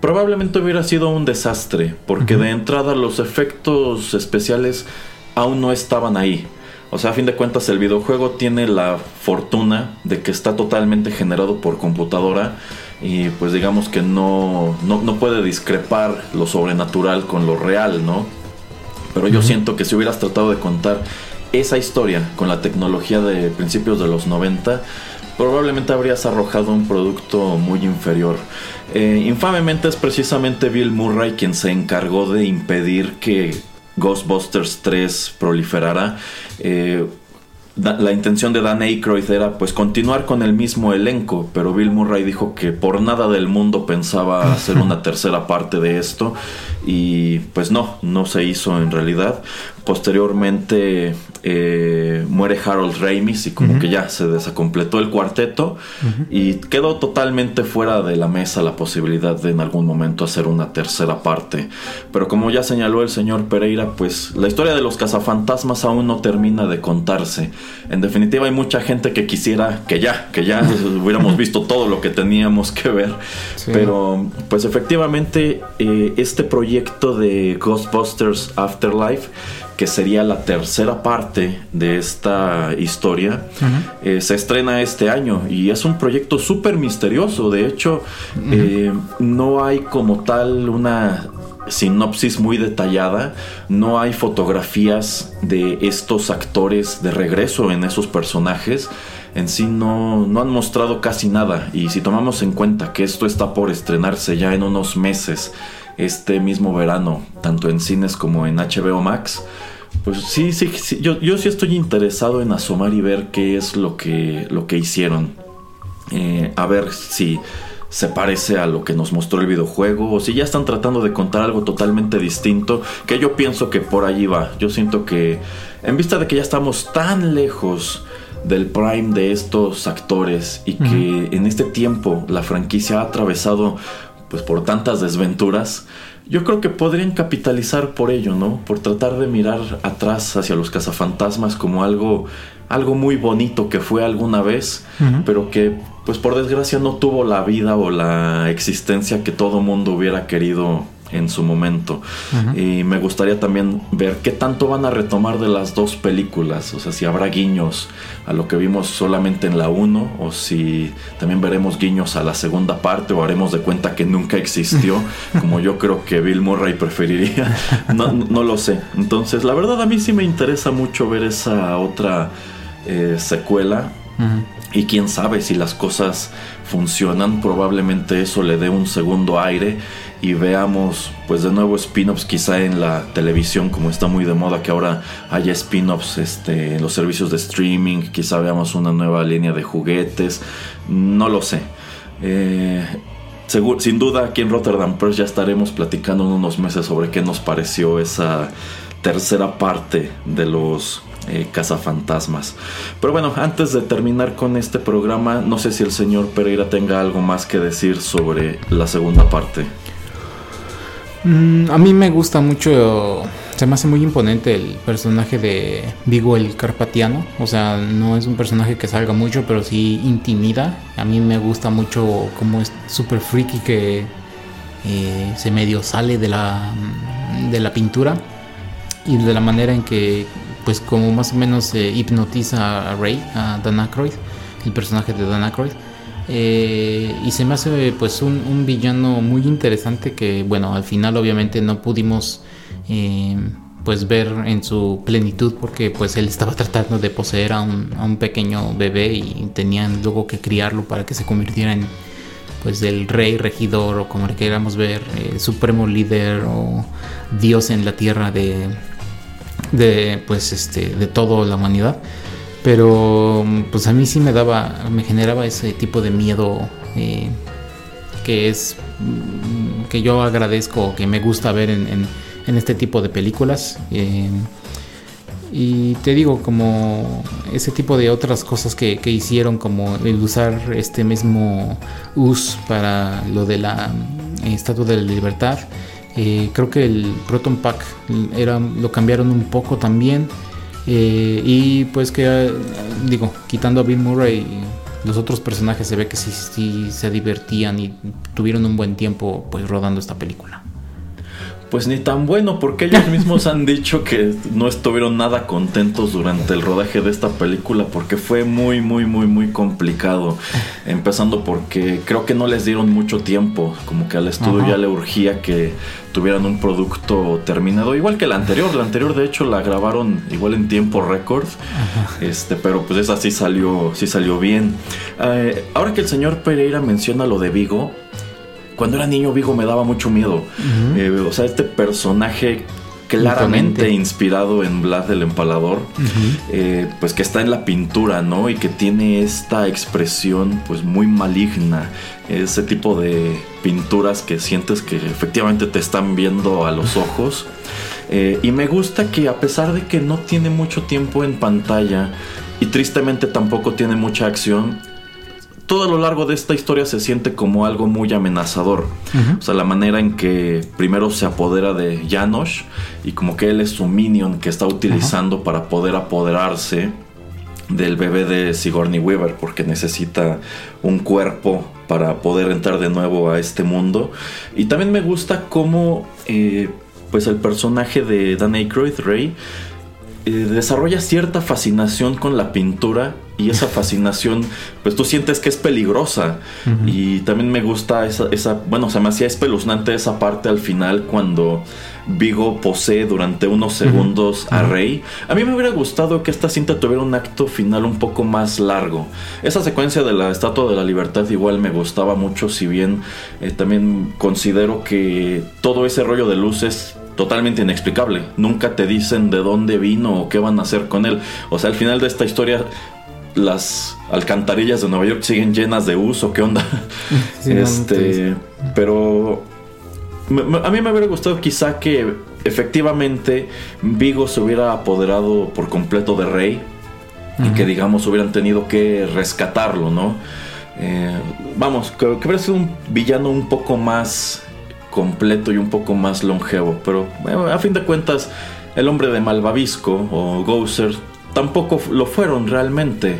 probablemente hubiera sido un desastre. Porque de entrada los efectos especiales aún no estaban ahí. O sea, a fin de cuentas el videojuego tiene la fortuna de que está totalmente generado por computadora y pues digamos que no, no, no puede discrepar lo sobrenatural con lo real, ¿no? Pero yo siento que si hubieras tratado de contar esa historia con la tecnología de principios de los 90, probablemente habrías arrojado un producto muy inferior. Eh, infamemente es precisamente Bill Murray quien se encargó de impedir que Ghostbusters 3 proliferara. Eh, la intención de Dan Aykroyd era pues continuar con el mismo elenco, pero Bill Murray dijo que por nada del mundo pensaba hacer una tercera parte de esto y pues no, no se hizo en realidad. Posteriormente eh, muere Harold Ramis y como que ya se desacompletó el cuarteto y quedó totalmente fuera de la mesa la posibilidad de en algún momento hacer una tercera parte. Pero como ya señaló el señor Pereira, pues la historia de los cazafantasmas aún no termina de contarse. En definitiva hay mucha gente que quisiera que ya, que ya hubiéramos visto todo lo que teníamos que ver. Sí. Pero pues efectivamente eh, este proyecto de Ghostbusters Afterlife que sería la tercera parte de esta historia, eh, se estrena este año y es un proyecto súper misterioso. De hecho, eh, no hay como tal una sinopsis muy detallada, no hay fotografías de estos actores de regreso en esos personajes. En sí no, no han mostrado casi nada y si tomamos en cuenta que esto está por estrenarse ya en unos meses, este mismo verano, tanto en cines como en HBO Max, pues sí, sí, sí, yo, yo sí estoy interesado en asomar y ver qué es lo que, lo que hicieron. Eh, a ver si se parece a lo que nos mostró el videojuego o si ya están tratando de contar algo totalmente distinto, que yo pienso que por allí va. Yo siento que en vista de que ya estamos tan lejos del prime de estos actores y que en este tiempo la franquicia ha atravesado pues por tantas desventuras, yo creo que podrían capitalizar por ello, ¿no? Por tratar de mirar atrás hacia los cazafantasmas como algo algo muy bonito que fue alguna vez, pero que pues por desgracia no tuvo la vida o la existencia que todo mundo hubiera querido en su momento. Y me gustaría también ver qué tanto van a retomar de las dos películas, o sea, si habrá guiños a lo que vimos solamente en la 1 o si también veremos guiños a la segunda parte o haremos de cuenta que nunca existió, como yo creo que Bill Murray preferiría. No, no lo sé. Entonces, la verdad a mí sí me interesa mucho ver esa otra eh, secuela. Y quién sabe si las cosas funcionan, probablemente eso le dé un segundo aire y veamos pues de nuevo spin-offs quizá en la televisión como está muy de moda que ahora haya spin-offs este, en los servicios de streaming, quizá veamos una nueva línea de juguetes, no lo sé. Eh, sin duda aquí en Rotterdam Press ya estaremos platicando en unos meses sobre qué nos pareció esa tercera parte de los eh, cazafantasmas. Pero bueno, antes de terminar con este programa, no sé si el señor Pereira tenga algo más que decir sobre la segunda parte. Mm, a mí me gusta mucho, se me hace muy imponente el personaje de Vigo el Carpatiano. O sea, no es un personaje que salga mucho, pero sí intimida. A mí me gusta mucho como es súper freaky que eh, se medio sale de la, de la pintura y de la manera en que, pues, como más o menos eh, hipnotiza a Ray, a Dan Aykroyd, el personaje de Dan Aykroyd. Eh, y se me hace pues un, villano muy interesante que bueno al final obviamente no pudimos eh, pues ver en su plenitud porque pues él estaba tratando de poseer a un, a un pequeño bebé y tenían luego que criarlo para que se convirtiera en pues el rey regidor o como le queramos ver supremo líder o dios en la tierra de de pues este de toda la humanidad. Pero pues a mí sí me daba me generaba ese tipo de miedo eh, que es mm, que yo agradezco que me gusta ver en, en- este tipo de películas eh, y te digo como ese tipo de otras cosas que, que hicieron como el usar este mismo US para lo de la mm, estatua de la libertad eh, creo que el Proton Pack era, lo cambiaron un poco también eh, y pues que, eh, digo, quitando a Bill Murray, los otros personajes se ve que sí, sí se divertían y tuvieron un buen tiempo pues rodando esta película. Pues ni tan bueno, porque ellos mismos han dicho que no estuvieron nada contentos durante el rodaje de esta película porque fue muy, muy, muy, muy complicado. Empezando porque creo que no les dieron mucho tiempo, como que al estudio Ajá. ya le urgía que tuvieran un producto terminado, igual que la anterior. La anterior, de hecho, la grabaron igual en tiempo récord, este, pero pues esa sí salió, sí salió bien. Eh, ahora que el señor Pereira menciona lo de Vigo, cuando era niño Vigo me daba mucho miedo. Eh, o sea, este personaje claramente inspirado en Vlad el Empalador, eh, pues que está en la pintura, ¿no? Y que tiene esta expresión pues muy maligna, ese tipo de pinturas que sientes que efectivamente te están viendo a los ojos. Eh, y me gusta que a pesar de que no tiene mucho tiempo en pantalla y tristemente tampoco tiene mucha acción, todo a lo largo de esta historia se siente como algo muy amenazador. O sea, la manera en que primero se apodera de Janosch y como que él es su minion que está utilizando para poder apoderarse del bebé de Sigourney Weaver porque necesita un cuerpo para poder entrar de nuevo a este mundo. Y también me gusta cómo eh, pues el personaje de Dan Aykroyd, Ray, eh, desarrolla cierta fascinación con la pintura y esa fascinación, pues tú sientes que es peligrosa. Y también me gusta esa, esa, bueno, se me hacía espeluznante esa parte al final cuando Vigo posee durante unos segundos a Rey. A mí me hubiera gustado que esta cinta tuviera un acto final un poco más largo. Esa secuencia de la Estatua de la Libertad igual me gustaba mucho, si bien eh, también considero que todo ese rollo de luces totalmente inexplicable. Nunca te dicen de dónde vino o qué van a hacer con él. O sea, al final de esta historia las alcantarillas de Nueva York siguen llenas de uso, ¿qué onda? Sí, no este, pero a mí me hubiera gustado quizá que efectivamente Vigo se hubiera apoderado por completo de Rey y que digamos hubieran tenido que rescatarlo, ¿no? Eh, vamos, que, que hubiera sido un villano un poco más completo y un poco más longevo, pero eh, a fin de cuentas el hombre de Malvavisco o Gouser tampoco lo fueron realmente.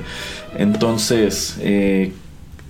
Entonces, eh,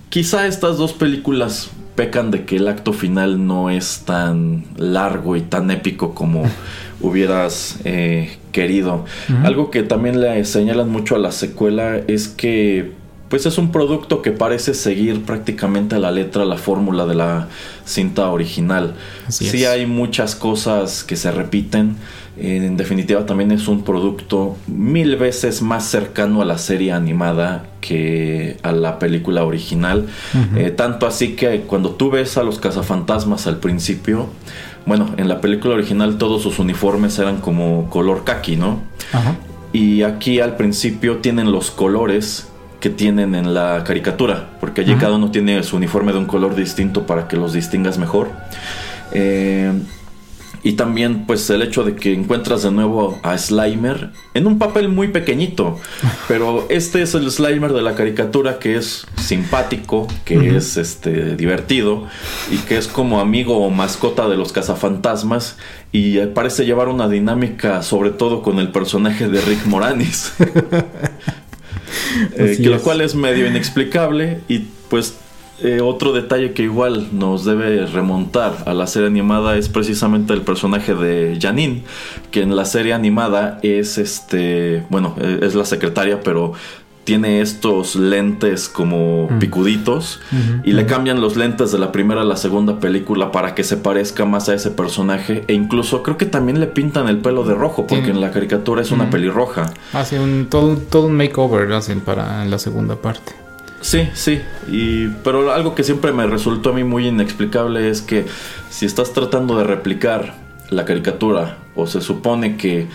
quizá estas dos películas pecan de que el acto final no es tan largo y tan épico como hubieras eh, querido. Algo que también le señalan mucho a la secuela es que pues es un producto que parece seguir prácticamente a la letra la fórmula de la cinta original. Así sí es. hay muchas cosas que se repiten. En definitiva también es un producto mil veces más cercano a la serie animada que a la película original. Eh, tanto así que cuando tú ves a los cazafantasmas al principio, bueno, en la película original todos sus uniformes eran como color kaki, ¿no? Ajá. Y aquí al principio tienen los colores que tienen en la caricatura, porque allí cada uno tiene su uniforme de un color distinto para que los distingas mejor. Eh, y también pues el hecho de que encuentras de nuevo a Slimer en un papel muy pequeñito, pero este es el Slimer de la caricatura que es simpático, que es este divertido y que es como amigo o mascota de los cazafantasmas y parece llevar una dinámica sobre todo con el personaje de Rick Moranis. Eh, que lo cual es medio inexplicable y pues eh, otro detalle que igual nos debe remontar a la serie animada es precisamente el personaje de Janine, que en la serie animada es este, bueno, eh, es la secretaria, pero tiene estos lentes como picuditos y le cambian los lentes de la primera a la segunda película para que se parezca más a ese personaje e incluso creo que también le pintan el pelo de rojo porque en la caricatura es una pelirroja. Hace un todo, un- todo un makeover hacen para la segunda parte. Sí, sí, y, pero algo que siempre me resultó a mí muy inexplicable es que si estás tratando de replicar la caricatura o se supone que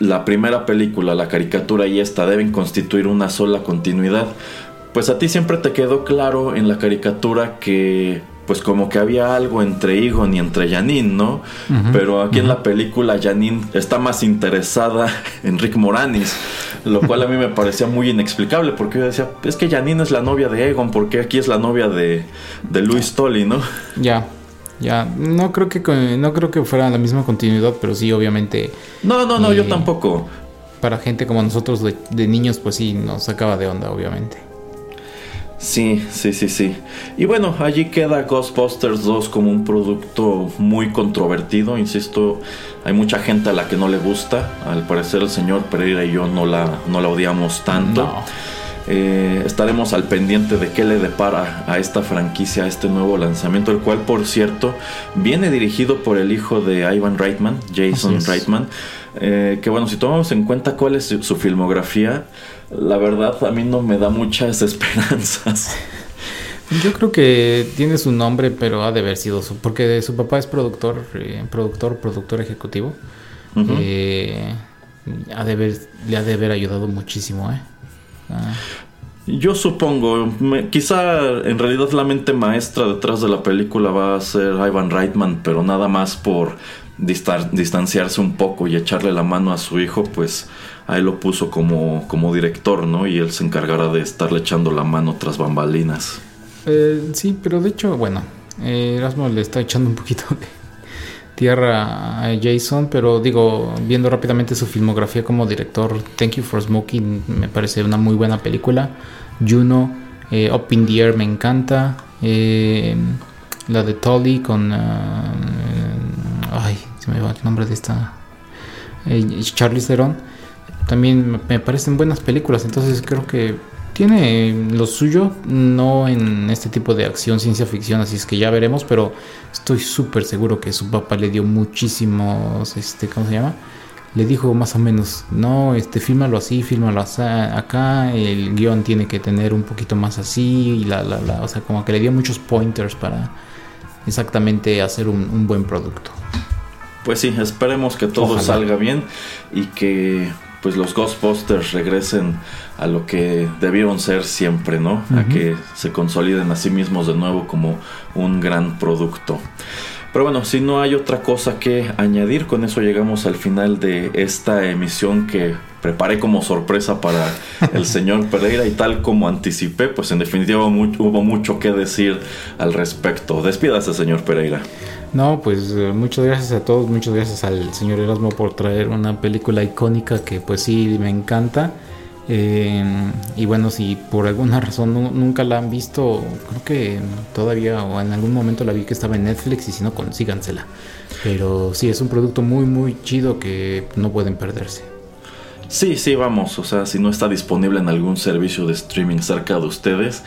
la primera película, la caricatura y esta deben constituir una sola continuidad, pues a ti siempre te quedó claro en la caricatura que pues como que había algo entre Egon y entre Janine, ¿no? Pero aquí en la película Janine está más interesada en Rick Moranis, lo cual a mí me parecía muy inexplicable porque yo decía, es que Janine es la novia de Egon, porque aquí es la novia de, de Louis Tully, ¿no? Ya, ya. No creo que no creo que fuera la misma continuidad, pero sí, obviamente, No, no, no, yo Y- tampoco. para gente como nosotros de, de niños, pues sí, nos sacaba de onda, obviamente. Sí, sí, sí, sí. Y bueno, allí queda Ghostbusters 2 como un producto muy controvertido, insisto, hay mucha gente a la que no le gusta, al parecer el señor Pereira y yo no la, no la odiamos tanto. No. Eh, estaremos al pendiente de qué le depara a esta franquicia, a este nuevo lanzamiento, el cual por cierto viene dirigido por el hijo de Ivan Reitman, Jason. Reitman, eh, que bueno, si tomamos en cuenta cuál es su, su filmografía, la verdad a mí no me da muchas esperanzas. Yo creo que tiene su nombre, pero ha de haber sido su, porque su papá es productor, eh, productor, productor ejecutivo. Eh, ha de haber- le ha de haber ayudado muchísimo, ¿eh? Ah, Yo supongo, me- quizá en realidad la mente maestra detrás de la película va a ser Ivan Reitman, pero nada más por distar- distanciarse un poco y echarle la mano a su hijo, pues ahí lo puso como, como director, ¿no? Y él se encargará de estarle echando la mano tras bambalinas. Eh, sí, pero de hecho, bueno, eh, Erasmo le está echando un poquito de tierra a Jason, pero digo, viendo rápidamente su filmografía como director, Thank You for Smoking me parece una muy buena película. Juno, eh, Up in the Air me encanta. eh, la de Tully con... ah, ay, se me va el nombre de esta... eh, Charlize Theron. También me parecen buenas películas, entonces creo que tiene lo suyo, no en este tipo de acción, ciencia ficción, así es que ya veremos, pero estoy súper seguro que su papá le dio muchísimos, este, ¿cómo se llama? Le dijo más o menos, no, este, fírmalo así, fírmalo así, acá, el guion tiene que tener un poquito más así, y la, la, la, o sea, como que le dio muchos pointers para exactamente hacer un, un buen producto. Pues sí, esperemos que todo Ojalá. salga bien y que pues los Ghostbusters regresen a lo que debieron ser siempre, ¿no? A que se consoliden a sí mismos de nuevo como un gran producto. Pero bueno, si no hay otra cosa que añadir, con eso llegamos al final de esta emisión que preparé como sorpresa para el señor Pereira y tal como anticipé, pues en definitiva hubo mucho que decir al respecto. Despídase, señor Pereira. No, pues eh, muchas gracias a todos, muchas gracias al señor Erasmo por traer una película icónica que pues sí me encanta. Eh, y bueno, si por alguna razón nu- nunca la han visto, creo que todavía o en algún momento la vi que estaba en Netflix y si no, consígansela. Pero sí, es un producto muy, muy chido que no pueden perderse. Sí, sí, vamos. O sea, si no está disponible en algún servicio de streaming cerca de ustedes,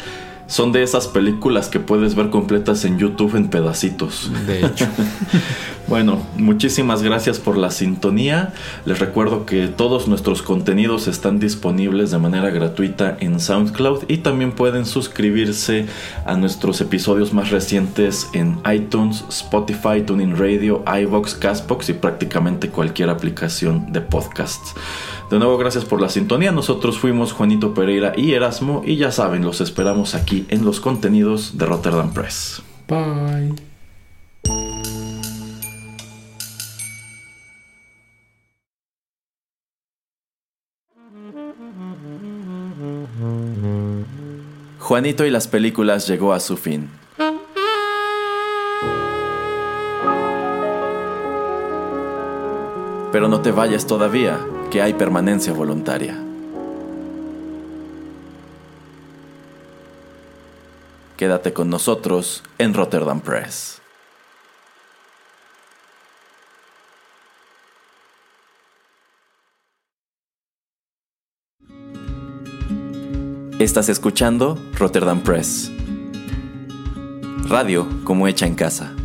son de esas películas que puedes ver completas en YouTube en pedacitos. De hecho, Bueno, muchísimas gracias por la sintonía. Les recuerdo que todos nuestros contenidos están disponibles de manera gratuita en SoundCloud y también pueden suscribirse a nuestros episodios más recientes en iTunes, Spotify, TuneIn Radio, iVoox, Castbox y prácticamente cualquier aplicación de podcasts. De nuevo, gracias por la sintonía. Nosotros fuimos Juanito Pereira y Erasmo y ya saben, los esperamos aquí en los contenidos de Rotterdam Press. bye. Juanito y las películas llegó a su fin. Pero no te vayas todavía, que hay permanencia voluntaria. Quédate con nosotros en Rotterdam Press. Estás escuchando Rotterdam Press. Radio como hecha en casa.